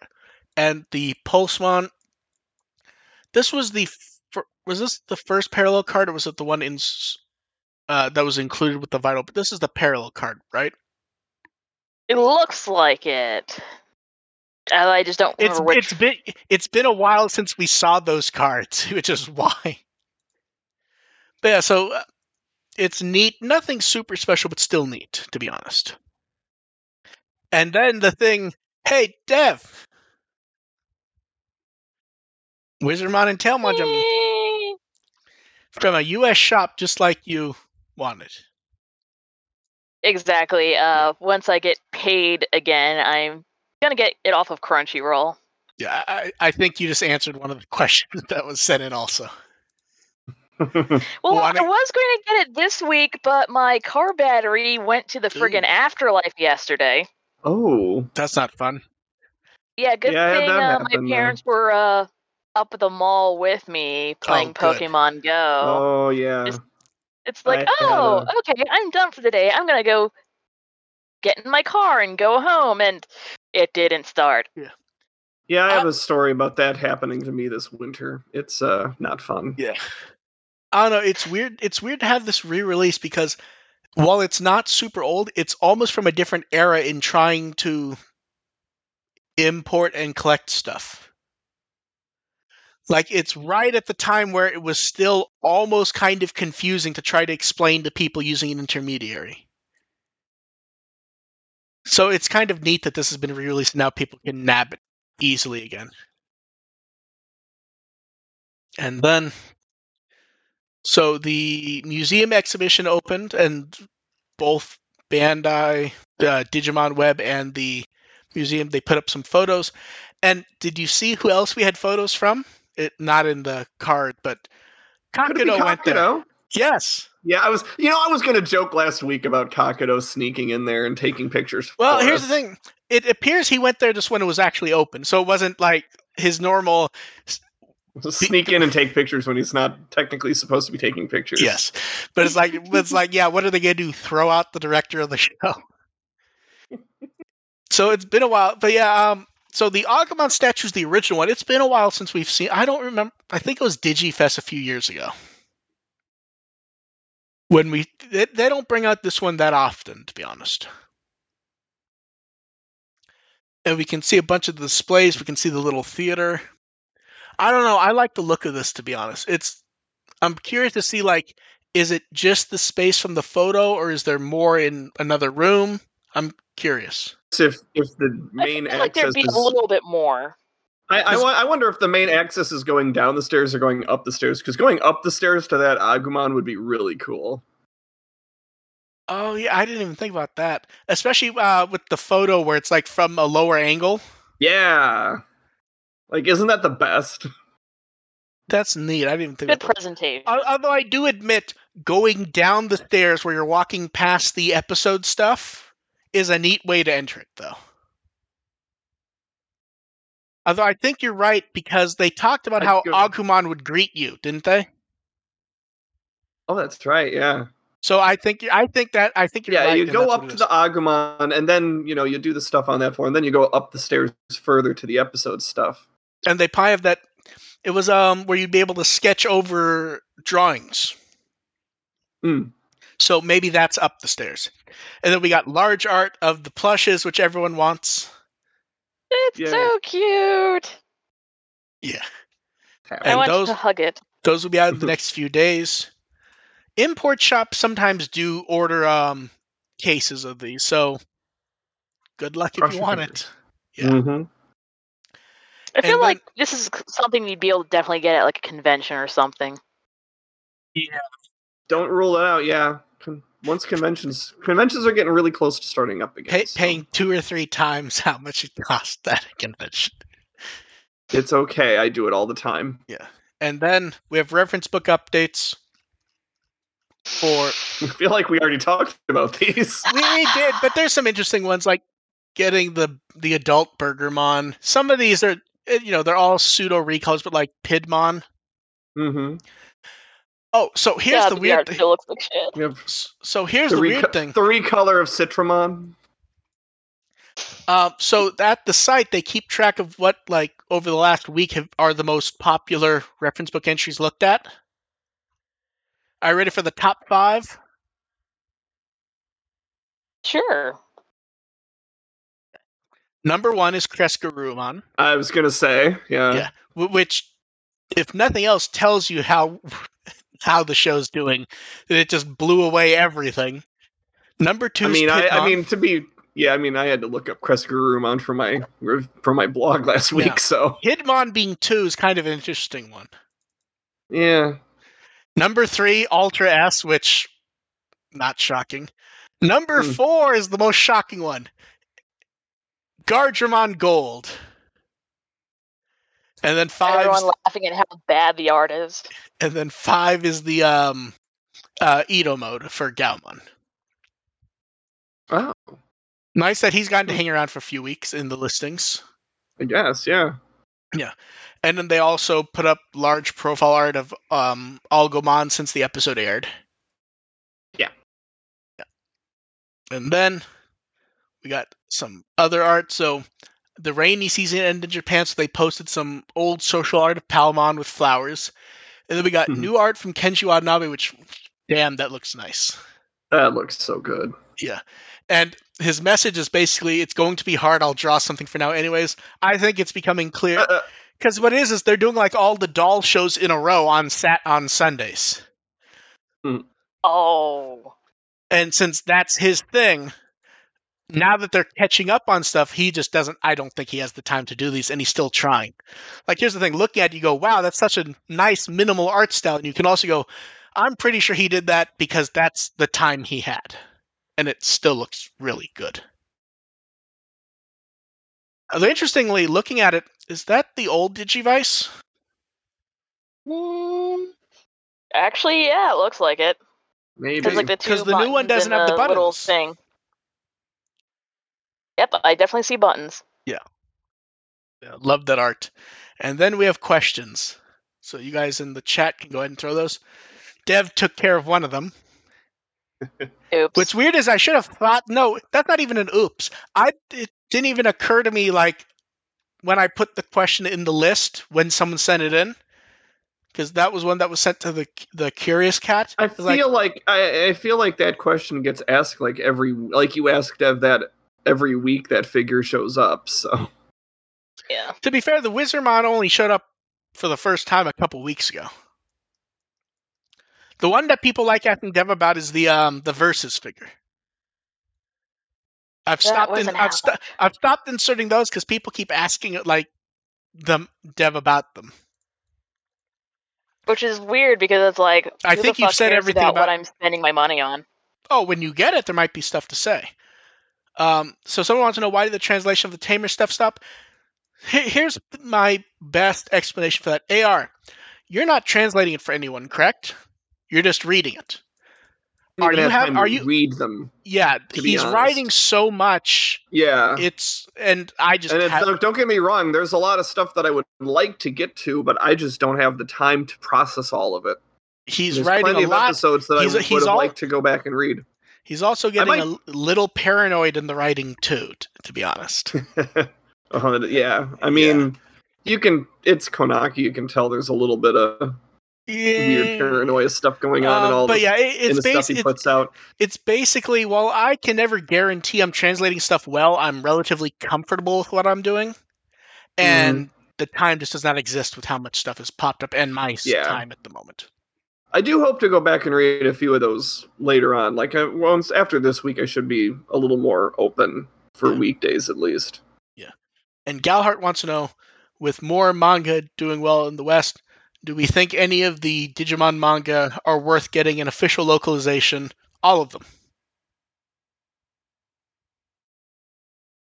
and the Pulsemon. This was the was this the first parallel card, or was it the one in uh, that was included with the vital? But this is the parallel card, right? It looks like it. I just don't It's remember which. it's been it's been a while since we saw those cards, which is why. But yeah, so uh, it's neat. Nothing super special, but still neat, to be honest. And then the thing, hey Dev, Wizardmon and Tailmon Eh, from a U.S. shop, just like you wanted. Exactly. Uh, once I get paid again, I'm gonna get it off of Crunchyroll. Yeah, I, I think you just answered one of the questions that was sent in also. Well, Wanna- I was going to get it this week, but my car battery went to the friggin' Ooh. afterlife yesterday. oh. That's not fun. Yeah, good Yeah, thing uh, happen, my though. parents were uh, up at the mall with me playing Oh. Pokemon Go. Oh yeah. It's- It's like, I oh, a- okay, I'm done for the day. I'm gonna go get in my car and go home, and it didn't start. Yeah, Yeah, I have Uh, a story about that happening to me this winter. It's uh not fun. Yeah. I don't know. It's weird. It's weird to have this re-release because while it's not super old, it's almost from a different era in trying to import and collect stuff. Like it's right at the time where it was still almost kind of confusing to try to explain to people using an intermediary. So it's kind of neat that this has been re-released and now people can nab it easily again. And then so the museum exhibition opened, and both Bandai, uh, Digimon Web, and the museum they put up some photos. And did you see who else we had photos from? It not in the card, but Kakudo went there. Yes. Yeah, I was. You know, I was gonna joke last week about Kakudo sneaking in there and taking pictures. Well, here's us. the thing. It appears he went there just when it was actually open, so it wasn't like his normal. Sneak in and take pictures when he's not technically supposed to be taking pictures. Yes, but it's like it's like yeah. What are they gonna do? Throw out the director of the show? so it's been a while, but yeah. Um, so the Agumon statue is the original one. It's been a while since we've seen. I don't remember. I think it was DigiFest a few years ago. When we they, they don't bring out this one that often, to be honest. And we can see a bunch of the displays. We can see the little theater. I don't know. I like the look of this, to be honest. It's. I'm curious to see like is it just the space from the photo or is there more in another room i'm curious If if the main I feel like there'd be is, a little bit more. I, I, I wonder if the main access is going down the stairs or going up the stairs. Because going up the stairs to that Agumon would be really cool. oh yeah i didn't even think about that especially uh, with the photo where it's like from a lower angle Yeah. Like, isn't that the best? that's neat i didn't even think Good about that. presentation. Al- although i do admit going down the stairs where you're walking past the episode stuff is a neat way to enter it though although i think you're right because they talked about how agumon would greet you didn't they Oh, that's right. Yeah. So I think I think that I think you're Yeah, right, you go up to the. Agumon, and then you know you do the stuff on that floor, and then you go up the stairs further to the episode stuff. and they probably have that. It was um where you'd be able to sketch over drawings. Hmm. So maybe that's up the stairs, and then we got large art of the plushes, which everyone wants. It's Yeah. so cute. Yeah, I And want those- to hug it. Those will be out in the next few days. Import shops sometimes do order um, cases of these, so good luck Cross if you want fingers. it. Yeah. Mhm. I feel And like this is something you'd be able to definitely get at like a convention or something. Yeah. Don't rule it out. Yeah. Con- Once conventions conventions are getting really close to starting up again. Pay, so Paying two or three times how much it costs at a convention. It's okay. I do it all the time. Yeah. And then we have reference book updates for I feel like we already talked about these. we, did, but there's some interesting ones like getting the the adult Burgermon. Some of these are eh, you know they're all pseudo recalls, but like Pidmon. hmm Oh, so here's yeah, the but weird art thing. looks like shit. We have So here's the, the, reco- weird thing. the recolor of Citramon. Uh, so at the site, they keep track of what like over the last week have, are the most popular reference book entries looked at. Are you ready for the top five? Sure. Number one is Kreskarumon, I was gonna say, yeah. Yeah. which, if nothing else, tells you how how the show's doing. That it just blew away everything. Number two. I mean, I, I mean to be, yeah. I mean, I had to look up Kreskarumon for my for my blog last week, Yeah. so Hitmon being two is kind of an interesting one. yeah. Number three, Ultra S, which not shocking. Number Hmm. four is the most shocking one. Guardromon Gold. And then five Everyone laughing at how bad the art is. and then five is the um uh Edo mode for Gaumon. Oh, Nice that he's gotten to hang around for a few weeks in the listings. I guess, yeah. Yeah, and then they also put up large profile art of um Algomon since the episode aired. Yeah. Yeah. And then we got some other art. So the rainy season ended in Japan, so they posted some old social art of Palmon with flowers. And then we got Mhm. new art from Kenji Watanabe, which damn, that looks nice. That looks so good. Yeah. And his message is basically it's going to be hard, I'll draw something for now anyways. I think it's becoming clear Uh, uh, because what it is is they're doing like all the doll shows in a row on sat on Sundays, Oh. and since that's his thing, now that they're catching up on stuff, he just doesn't. I don't think he has the time to do these, and he's still trying. Like here's the thing: looking at it, you go, "Wow, that's such a nice minimal art style," and you can also go, "I'm pretty sure he did that because that's the time he had," and it still looks really good. Although interestingly, looking at it, is that the old Digivice? Mm, actually, yeah, it looks like it. maybe. There's like the two 'Cause the new one doesn't have the little buttons. thing. Yep, I definitely see buttons. Yeah, love that art. And then we have questions. So you guys in the chat can go ahead and throw those. Dev took care of one of them. Oops. What's weird is I should have thought no, that's not even an oops. I it didn't even occur to me like when I put the question in the list when someone sent it in. Because that was one that was sent to the the curious cat. I It's like- feel like, I, I feel like that question gets asked like every like you ask Dev that every week that figure shows up. So yeah. To be fair, the Wizardmon only showed up for the first time a couple weeks ago. The one that people like asking Dev about is the um the versus figure. I've That stopped in, I've, how sto- I've stopped inserting those because people keep asking it like them Dev about them. Which is weird because it's like I think you've said everything about, about- what I'm spending my money on. Oh, when you get it, there might be stuff to say. Um, so someone wants to know why did the translation of the Tamer stuff stop? Here's my best explanation for that. AR, you're not translating it for anyone, correct? You're just reading it. Are you have are you- read them? Yeah, he's honest. writing so much. Yeah. It's and I just and have- don't- get me wrong. There's a lot of stuff that I would like to get to, but I just don't have the time to process all of it. he's There's writing plenty a of lot. episodes that He's- I would have all- liked to go back and read. He's also getting might- a little paranoid in the writing too, t- to be honest. Uh, yeah, I mean, you can. It's Konaka. You can tell there's a little bit of weird paranoia stuff going on in Um, all but the, yeah, it, it's the stuff he basically puts out. it's basically while I can never guarantee I'm translating stuff well, I'm relatively comfortable with what I'm doing. And the time just does not exist with how much stuff has popped up and my Yeah. time at the moment. I do hope to go back and read a few of those later on. Like uh, once after this week, I should be a little more open for Yeah. weekdays at least. Yeah. And Galhart wants to know, with more manga doing well in the West, do we think any of the Digimon manga are worth getting an official localization? All of them.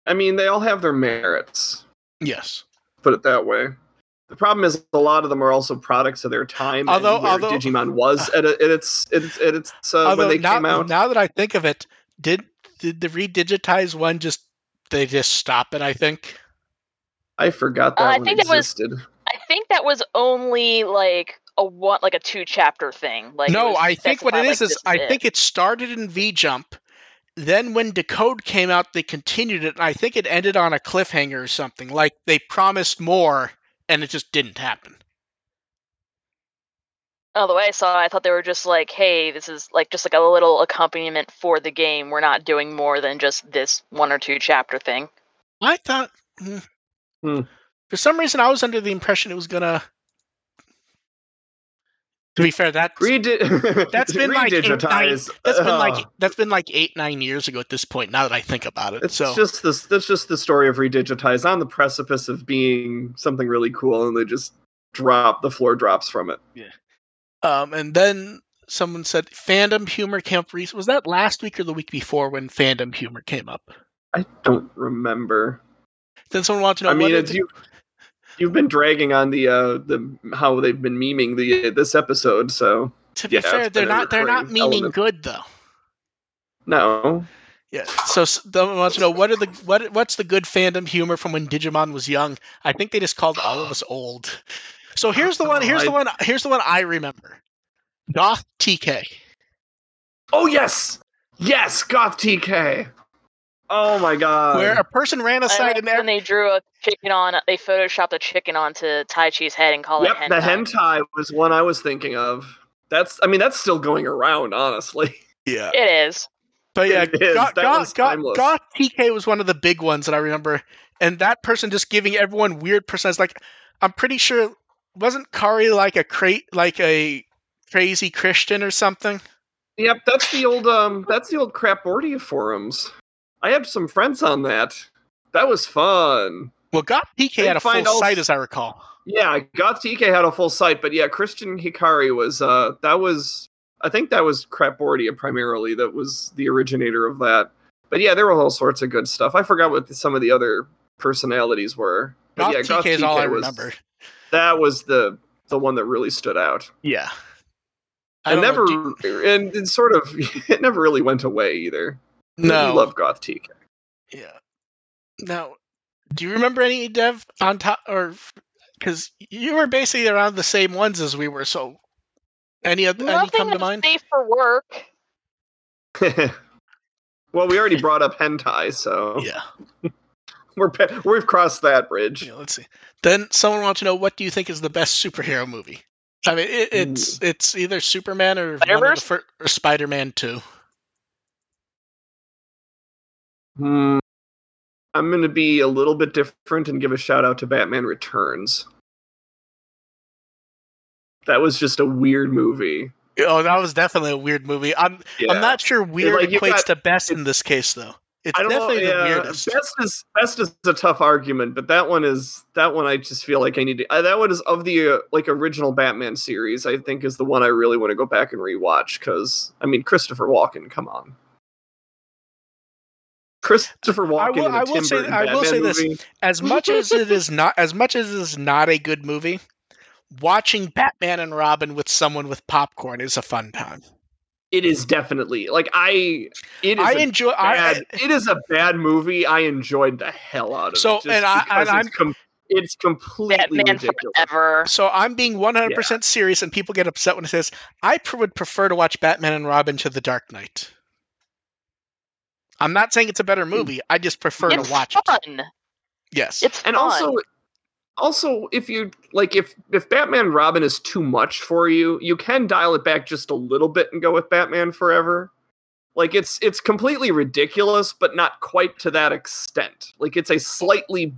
I mean, they all have their merits. Yes. Put it that way. The problem is a lot of them are also products of their time. Although- and where although- Digimon was at, a, at its at its, at its uh, Although when they now, came out. now that I think of it, did did the redigitized one just they just stop it? I think. I forgot that Uh, I one think that was- existed. I think that was only like a one, like a two chapter thing. Like no, I think what it specified, is like, is this I it. think it started in V Jump. Then when Decode came out, they continued it, and I think it ended on a cliffhanger or something. Like they promised more, and it just didn't happen. Oh, the way I saw it, I thought they were just like, "Hey, this is like just like a little accompaniment for the game. We're not doing more than just this one or two chapter thing." I thought. Hmm. for some reason, I was under the impression it was gonna. To be fair, that Redi- that's been like eight, nine, that's been like that's been like eight nine years ago at this point. Now that I think about it, It's so just this. That's just the story of redigitize on the precipice of being something really cool, and they just drop the floor drops from it. Yeah, um, and then someone said fandom humor came up. Recently. Was that last week or the week before when fandom humor came up? I don't remember. Then someone wanted to know. I mean, what are it's the- you. You've been dragging on the uh the how they've been memeing the this episode, so to be yeah, fair, they're not they're not element. good though. no. Yeah. So someone wants to know what are the what what's the good fandom humor from when Digimon was young? I think they just called all of us old. So here's the one. Here's the one. Here's the one I remember. Goth TK. Oh yes, yes, Goth TK. Oh my god. where a person ran I aside like and they drew a chicken on, they photoshopped a chicken onto Taichi's head and called Yep, it hentai. the hentai was one I was thinking of. That's, I mean, that's still going around, honestly. yeah. It is. But yeah, It is. Goth, That Goth, one's Goth, timeless. Goth TK was one of the big ones that I remember, and that person just giving everyone weird personas. Like, I'm pretty sure wasn't Kari like a cra- like a crazy Christian or something? Yep, that's the old, um, that's the old Crapbordia forums. I have some friends on that. That was fun. Well, Goth TK had a full all- site, as I recall. Yeah, Goth TK had a full site, but yeah, Christian Hikari was, uh, that was, I think that was Crapbordia primarily. That was the originator of that. But yeah, there were all sorts of good stuff. I forgot what the, some of the other personalities were. But Goth yeah, TK Goth is all I TK was- remember. That was the the one that really stood out. Yeah. I And never, know, do- and it sort of, it never really went away either. No. we love Goth TK. Yeah. Now, do you remember any Dev on top or because you were basically around the same ones as we were? So, any of any come to mind? safe for work. well, we already brought up hentai, so Yeah. we're pe- we've crossed that bridge. yeah. Let's see. Then someone wants to know what do you think is the best superhero movie? I mean, it, hmm. it's it's either Superman or one of the fir- or Spider-Man Two. Hmm. I'm going to be a little bit different and give a shout out to Batman Returns. That was just a weird movie. Oh, that was definitely a weird movie. I'm Yeah. I'm not sure weird like, equates got- to best in this case though. It's definitely know. the weirdest. best is best is a tough argument, but that one is that one. I just feel like I need to. Uh, that one is of the uh, like original Batman series. I think is the one I really want to go back and rewatch because I mean Christopher Walken. Come on, Christopher Walken will- in a I will Tim say- Burton I will say this. movie. as much as it is not as much as it is not a good movie, watching Batman and Robin with someone with popcorn is a fun time. It is definitely like I. It is. I a enjoy. I, it is a bad movie. I enjoyed the hell out of So, it. So and I- because and it's, com- it's completely Batman ridiculous. forever. so I'm being 100% serious, and people get upset when it says I pr- would prefer to watch Batman and Robin to The Dark Knight. I'm not saying it's a better hmm. movie. I just prefer It's to watch it. Yes. It's and fun. also also if you like if if batman robin is too much for you you can dial it back just a little bit and go with batman forever like it's it's completely ridiculous but not quite to that extent like it's a slightly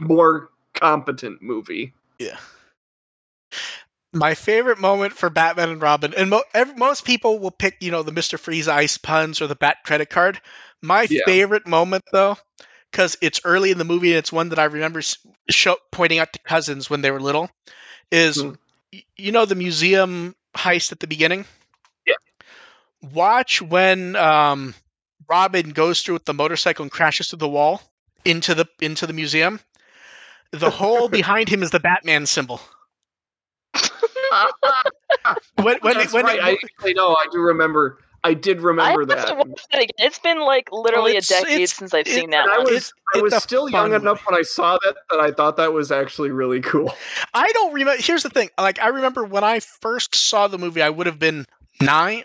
more competent movie. Yeah. My favorite moment for Batman and Robin, and mo- ev- most people will pick, you know, the Mister Freeze ice puns or the Bat credit card. My Yeah. favorite moment, though, because it's early in the movie and it's one that I remember show- pointing out to cousins when they were little, is Hmm. y- you know the museum heist at the beginning. Yeah. Watch when um, Robin goes through with the motorcycle and crashes through the wall into the into the museum. The hole behind him is the Batman symbol. When, when, That's when right. I actually know. I do remember. I did remember have to that. that again. It's been like literally it's- a decade it's- since I've it- seen that I was It's- I was still fun young enough when I saw that that I thought that was actually really cool. I don't remember. Here's the thing. Like I remember when I first saw the movie, I would have been nine.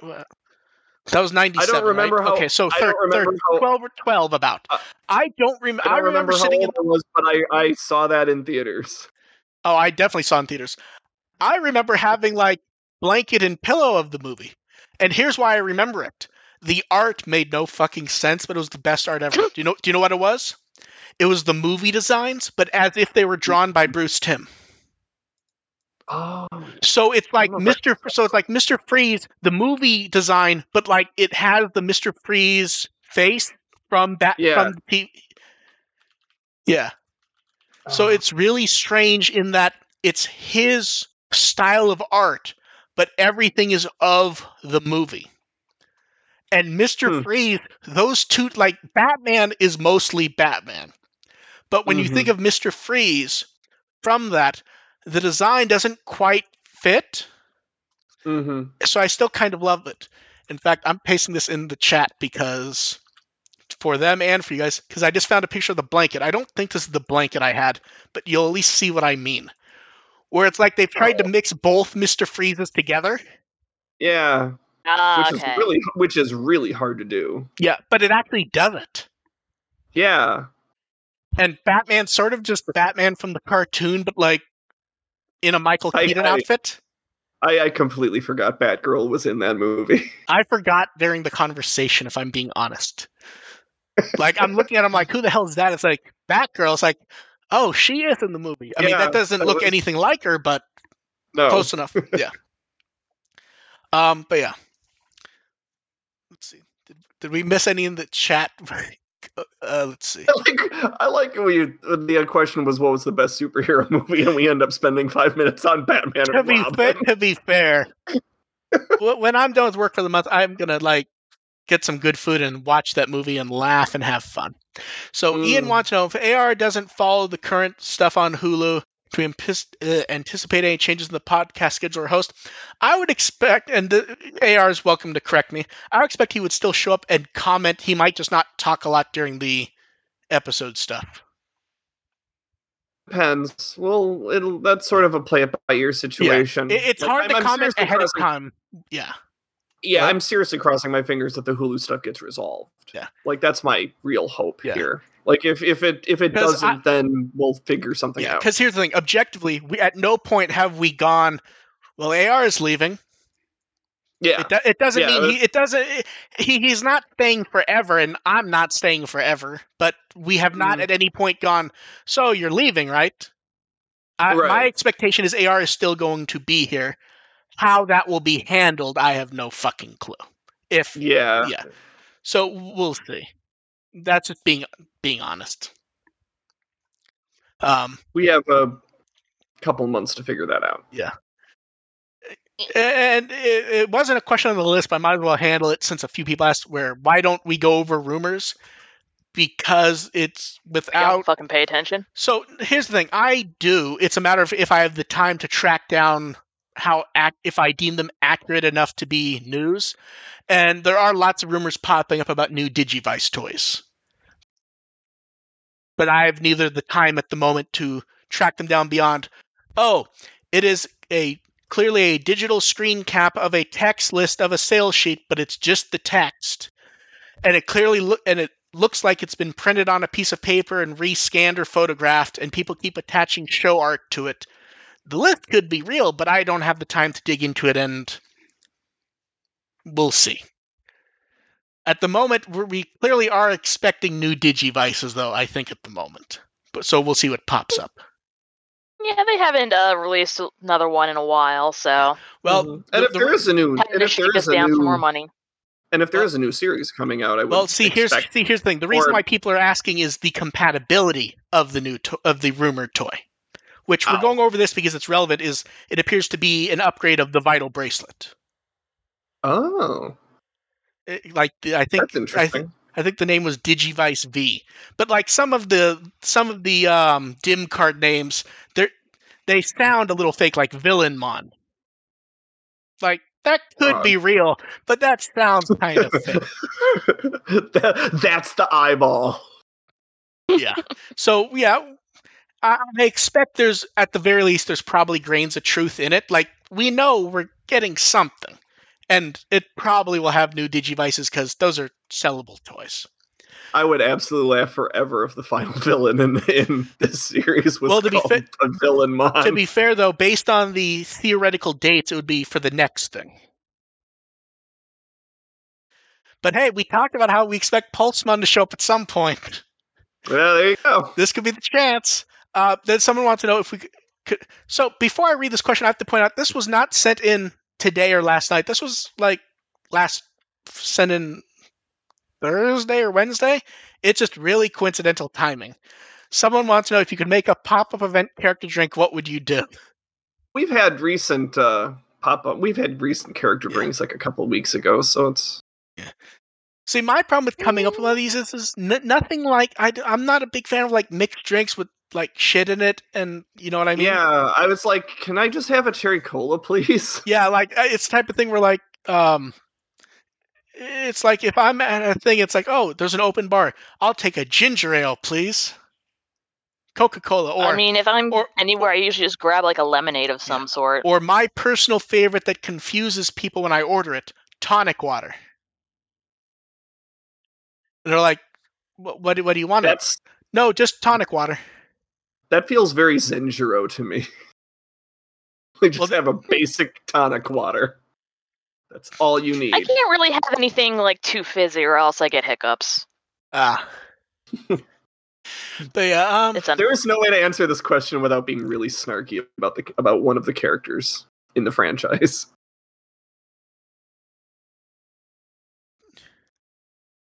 That was ninety seven. remember right? how- Okay, so I thir- don't remember thir- how- twelve or twelve about. Uh, I don't remember. I I, don't remember, remember how sitting in. old I was, but I, I saw that in theaters. Oh, I definitely saw in theaters. I remember having like blanket and pillow of the movie, and here's why I remember it. The art made no fucking sense, but it was the best art ever. do you know? Do you know what it was? It was the movie designs, but as if they were drawn by Bruce Timm. Oh, So it's like Mr. So it's like Mr. Freeze, the movie design, but like it has the Mr. Freeze face from that Yeah. from the T- Yeah. So Oh. it's really strange in that it's his style of art, but everything is of the movie. And Mr. Hmm. Freeze, those two like Batman is mostly Batman. But when you Mhm. think of Mr. Freeze from that, the design doesn't quite fit. hmm So I still kind of love it. In fact, I'm pasting this in the chat because for them and for you guys, because I just found a picture of the blanket. I don't think this is the blanket I had, but you'll at least see what I mean. Where it's like they've tried to mix both Mr. Freezes together. Yeah, Ah, which okay. is really which is really hard to do. Yeah, but it actually doesn't. Yeah, And Batman sort of just Batman from the cartoon, but like in a Michael I- Keaton I- outfit. I, I completely forgot Batgirl was in that movie. I forgot during the conversation, if I'm being honest. like I'm looking at him like, who the hell is that? It's like Batgirl. It's like, oh, she is in the movie. I mean, that doesn't look was- anything like her, but No, close enough. Yeah. Um, but yeah. Let's see. Did, did we miss any in the chat? uh, let's see. I like I like when you the question was what was the best superhero movie, and we end up spending five minutes on Batman To be, fa- to be fair, when I'm done with work for the month, I'm gonna like get some good food and watch that movie and laugh and have fun. So Ian Mm. wants to know if AR doesn't follow the current stuff on Hulu to uh, anticipate any changes in the podcast schedule or host. I would expect, and the, AR is welcome to correct me. I would expect he would still show up and comment. He might just not talk a lot during the episode stuff. Depends. Well, it'll that's sort of a play it by ear situation. It- it's hard to I'm comment ahead of time. Yeah. Yeah, What? I'm seriously crossing my fingers that the Hulu stuff gets resolved. Yeah. like that's my real hope Yeah. here. Like if if it if it doesn't, I- then we'll figure something Yeah, out. because here's the thing. Objectively, we at no point have we gone. Well, AR is leaving. Yeah, It, do, it doesn't Yeah, mean he. It doesn't. He, he's not staying forever, and I'm not staying forever. But we have not Mm. at any point gone. So you're leaving, right? I, Right. My expectation is AR is still going to be here. How that will be handled, I have no fucking clue. If yeah. yeah. so, we'll see. That's just being being honest. Um. We have a couple months to figure that out. Yeah. And it, it wasn't a question on the list, but I might as well handle it since a few people asked where why don't we go over rumors? Because it's I don't without fucking pay attention. so here's the thing, I do. It's a matter of if I have the time to track down how if I deem them accurate enough to be news. And there are lots of rumors popping up about new Digivice toys. But I have neither the time at the moment to track them down beyond oh, it is a clearly a digital screen cap of a text list of a sales sheet, but it's just the text. And it clearly and it looks like it's been printed on a piece of paper and rescanned or photographed, and people keep attaching show art to it. The list could be real, but I don't have the time to dig into it, and we'll see. At the moment, we're, clearly are expecting new Digivices, though, I think, at the moment. But So we'll see what pops up. Yeah, they haven't uh, released another one in a while, so Well, Mhm. and if there is a new, and if there shake us is a down for more new, money. and if there Well- is a new series coming out, I would Well, see, here's see, here's the thing. The reason or- why people are asking is the compatibility of the new to- of the rumored toy, which we're Oh. going over this because it's relevant. Is it appears to be an upgrade of the Vital bracelet? Oh, It- like I think that's I interesting. think I think the name was Digivice V. But like some of the some of the um, dim card names, they they sound a little fake, like Villainmon. Like that could Odd. be real, but that sounds kind of fake. That- that's the eyeball. yeah. So yeah, I, I expect there's at the very least there's probably grains of truth in it. Like we know we're getting something, and it probably will have new Digivices because those are sellable toys. I would absolutely laugh forever if the final villain in in this series was Well, to be called fa- a villain mon. to be fair though, based on the theoretical dates, it would be for the next thing. But hey, we talked about how we expect Pulsemon to show up at some point. well, there you go. this could be the chance. Uh, then someone wants to know if we could, could. So before I read this question, I have to point out this was not sent in today or last night. This was like last sent in Thursday or Wednesday. It's just really coincidental timing. Someone wants to know if you could make a pop-up event character drink. What would you do? We've had recent uh, pop up. We've had recent character Yeah. brings like a couple weeks ago, so it's Yeah. See, my problem with coming up with one of these is, is n- nothing like I, am not a big fan of like mixed drinks with like shit in it, and you know what I mean? yeah. I was like, can I just have a cherry cola, please? Yeah, like it's the type of thing where like um it's like if I'm at a thing, it's like, oh, there's an open bar. I'll take a ginger ale, please. Coca Cola, or I mean, if I'm or- anywhere, I usually just grab like a lemonade of some sort. or my personal favorite that confuses people when I order it, tonic water. And they're like, what, what, do- what do you want? That's no, just tonic water. That feels very Zenjiro to me. we just Well, have a basic tonic water. That's all you need. I can't really have anything like too fizzy, or else I get hiccups. Ah. but yeah, um, It's un- There is no way to answer this question without being really snarky about the about one of the characters in the franchise.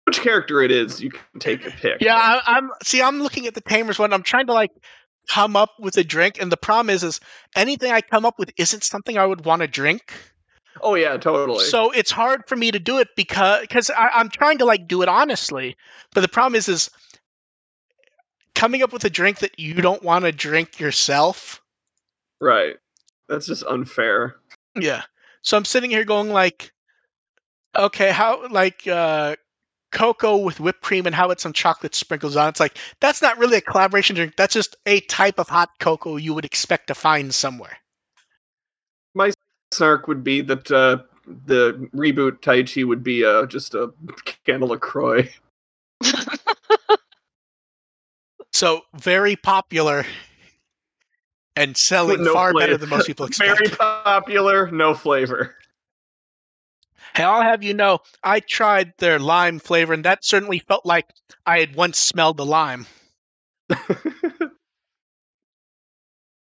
Which character it is, you can take a pick. Yeah, I, I'm see. I'm looking at the Tamers one. I'm trying to like come up with a drink, and the problem is, is anything I come up with isn't something I would want to drink. Oh yeah, totally. So it's hard for me to do it because because I'm trying to like do it honestly, but the problem is, is coming up with a drink that you don't want to drink yourself. right. That's just unfair. Yeah. So I'm sitting here going like, okay, how like uh cocoa with whipped cream and how it's some chocolate sprinkles on. It's like that's not really a collaboration drink. That's just a type of hot cocoa you would expect to find somewhere. My snark would be that uh, the reboot Taichi would be uh, just a can of LaCroix. So very popular and selling No far better than most people expect. Very popular, no flavor. Hey, I'll have you know, I tried their lime flavor, and that certainly felt like I had once smelled the lime.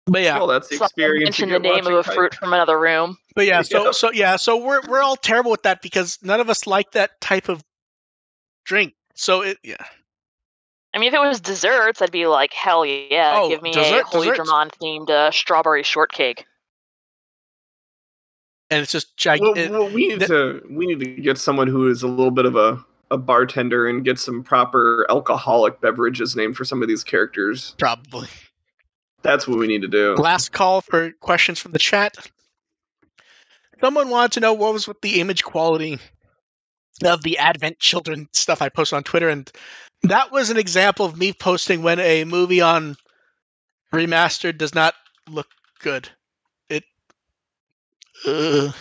But yeah, well, that's the Someone experience. you mention the name of a watching fruit from another room. but yeah, so Yeah. so yeah, so we're we're all terrible with that because none of us like that type of drink. So it yeah. I mean, if it was desserts, I'd be like, hell yeah, Oh, give me dessert- a Holy desserts. Dramon themed uh, strawberry shortcake. And it's just Well, gigantic. well, we need to we need to get someone who is a little bit of a, a bartender and get some proper alcoholic beverages named for some of these characters. probably. That's what we need to do. Last call for questions from the chat. Someone wanted to know what was with the image quality of the Advent Children stuff I posted on Twitter, and that was an example of me posting when a movie on remastered does not look good. It. Uh,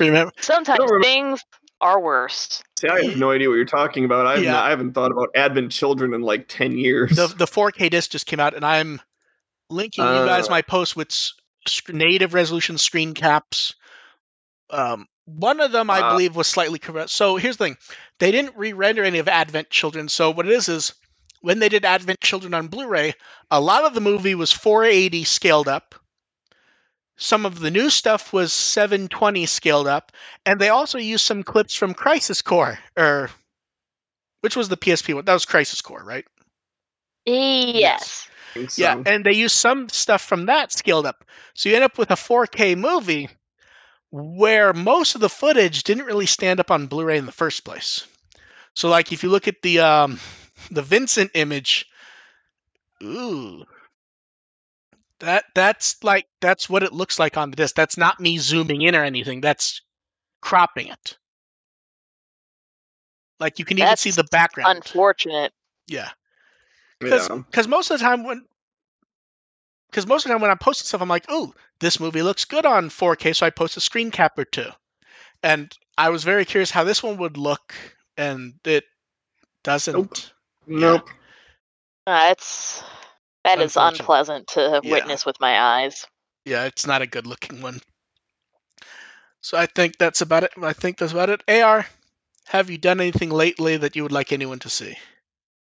remember? Sometimes remember- things are worse. See, I have no idea what you're talking about. I, Yeah. I haven't thought about Advent Children in like ten years. The the 4K disc just came out, and I'm linking you guys Uh. my post with sc- native resolution screen caps. Um, one of them I Uh. believe was slightly correct. So here's the thing: they didn't re-render any of Advent Children. So what it is is when they did Advent Children on Blu-ray, a lot of the movie was 480 scaled up. Some of the new stuff was 720 scaled up, and they also used some clips from Crisis Core, or which was the PSP one? That was Crisis Core, right? Yes. I Yeah, so. and they used some stuff from that scaled up. So you end up with a 4K movie where most of the footage didn't really stand up on Blu-ray in the first place. So like if you look at the um the Vincent image, ooh. That that's like that's what it looks like on the disc. That's not me zooming in or anything. That's cropping it. Like you can even see the background. Unfortunate. yeah. Because yeah. most of the time when because most of the time when I'm posting stuff, I'm like, oh, this movie looks good on 4K, so I post a screen cap or two. And I was very curious how this one would look, and it doesn't. Nope. Nope. Uh, it's that is unpleasant to Yeah. witness with my eyes. Yeah, it's not a good looking one. So I think that's about it. I think that's about it. AR, have you done anything lately that you would like anyone to see?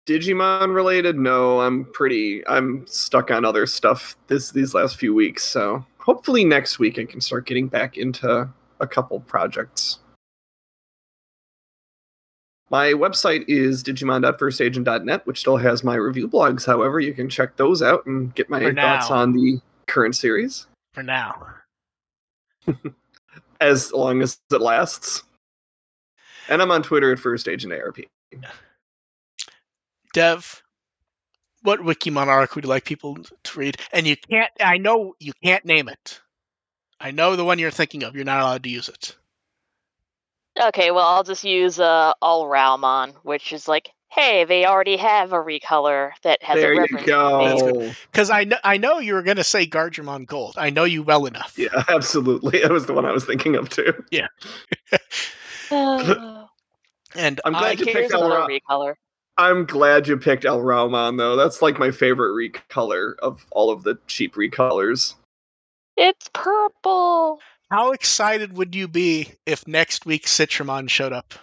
Digimon related? No, I'm pretty. I'm stuck on other stuff this these last few weeks. So hopefully next week I can start getting back into a couple projects. My website is digimon.firstagent.net, which still has my review blogs. However, you can check those out and get my thoughts on the current series For now. as long as it lasts. And I'm on Twitter at First Agent ARP. Dev, what Wikimon arc would you like people to read? And you can't, I know you can't name it. I know the one you're thinking of. You're not allowed to use it. Okay, well I'll just use uh Alraumon, which is like, hey, they already have a recolor that has There a you go. Because I know, I know you were going to say Gargemon Gold. I know you well enough. Yeah, absolutely. That was the one I was thinking of too. Uh, And I'm I, glad you picked El another Ra- recolor. I'm glad you picked Alraumon though. That's like my favorite recolor of all of the cheap recolors. It's purple. How excited would you be if next week Citramon showed up?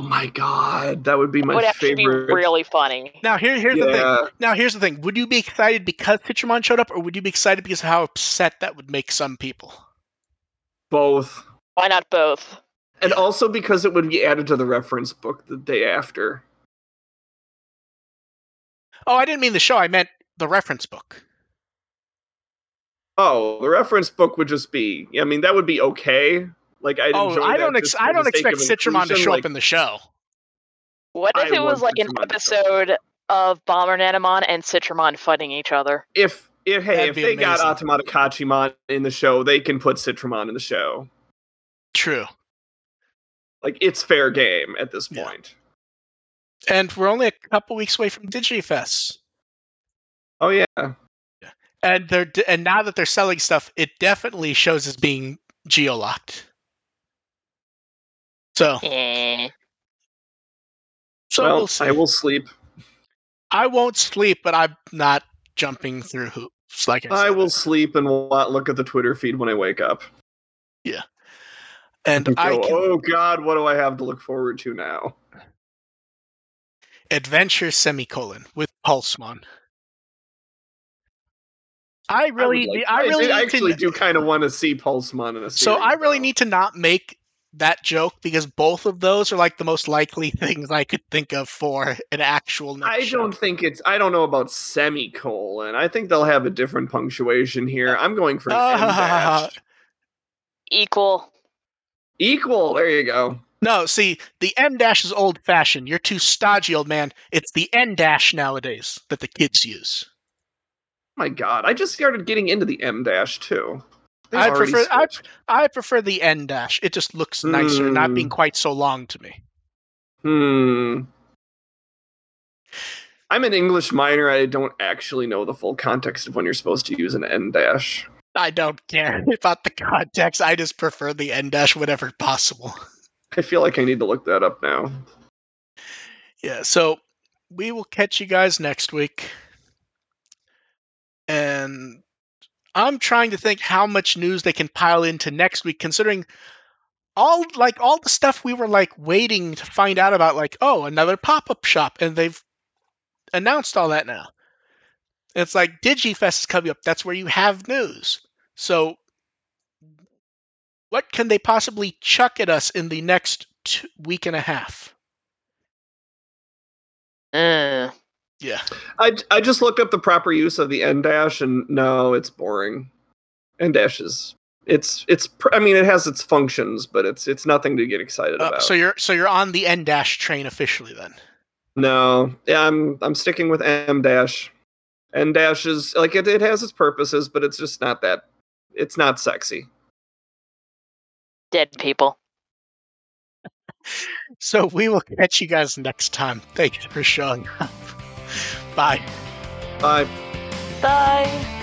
Oh my god, that would be my would actually favorite. be really funny. Now here, here's the thing. Now here's the thing. Would you be excited because Citramon showed up, or would you be excited because of how upset that would make some people? both. Why not both? And also because it would be added to the reference book the day after. Oh, I didn't mean the show. I meant the reference book. Oh, the reference book would just be. I mean, that would be okay. Like I'd Oh, enjoy I that don't. Ex- I don't expect of Citramon to show like, up in the show. What if I it was like an Citramon to episode of Bomber Nanimon and Citramon fighting each other? If if hey, That'd if be they got amazing. Automata Kachimon in the show, they can put Citramon in the show. True. Like it's fair game at this Yeah. point. And we're only a couple weeks away from DigiFes. Oh yeah. And they're and now that they're selling stuff, it definitely shows as being geolocked. So, Eh. so well, we'll. I will sleep. I won't sleep, but I'm not jumping through hoops. Like I, I will sleep and look at the Twitter feed when I wake up. and And I go, can oh God, what do I have to look forward to now? adventure semicolon with Pulsemon. I really, would like- I really do- need actually to, do kind of want to see Pulsemon in a series. So I really though. need to not make that joke because both of those are like the most likely things I could think of for an actual. next I show. don't think it's. I don't know about semicolon. I think they'll have a different punctuation here. I'm going for Uh, Equal. Equal. There you go. No, see, the M dash is old fashioned. You're too stodgy, old man. It's the N dash nowadays that the kids use. My God, I just started getting into the M dash too. They've I prefer- I- I prefer the N dash. It just looks nicer, not Hmm. being quite so long to me. Hmm. I'm an English minor. I don't actually know the full context of when you're supposed to use an N dash. I don't care about the context. I just prefer the N dash whenever possible. I feel like I need to look that up now. Yeah, so we will catch you guys next week. And I'm trying to think how much news they can pile into next week, considering all like all the stuff we were like waiting to find out about, like, oh, another pop-up shop, and they've announced all that now. It's like DigiFes is coming up. That's where you have news. So, what can they possibly chuck at us in the next week and a half? Uh, Yeah. I, I just looked up the proper use of the N dash, and no, it's boring. N dash is it's it's pr- I mean it has its functions, but it's it's nothing to get excited Uh, about. so you're so you're on the N dash train officially then. no, yeah, I'm I'm sticking with M dash. N dash is like it, it has its purposes, but it's just not that. It's not sexy. dead people. So we will catch you guys next time. Thank you for showing up. Bye. Bye. Bye.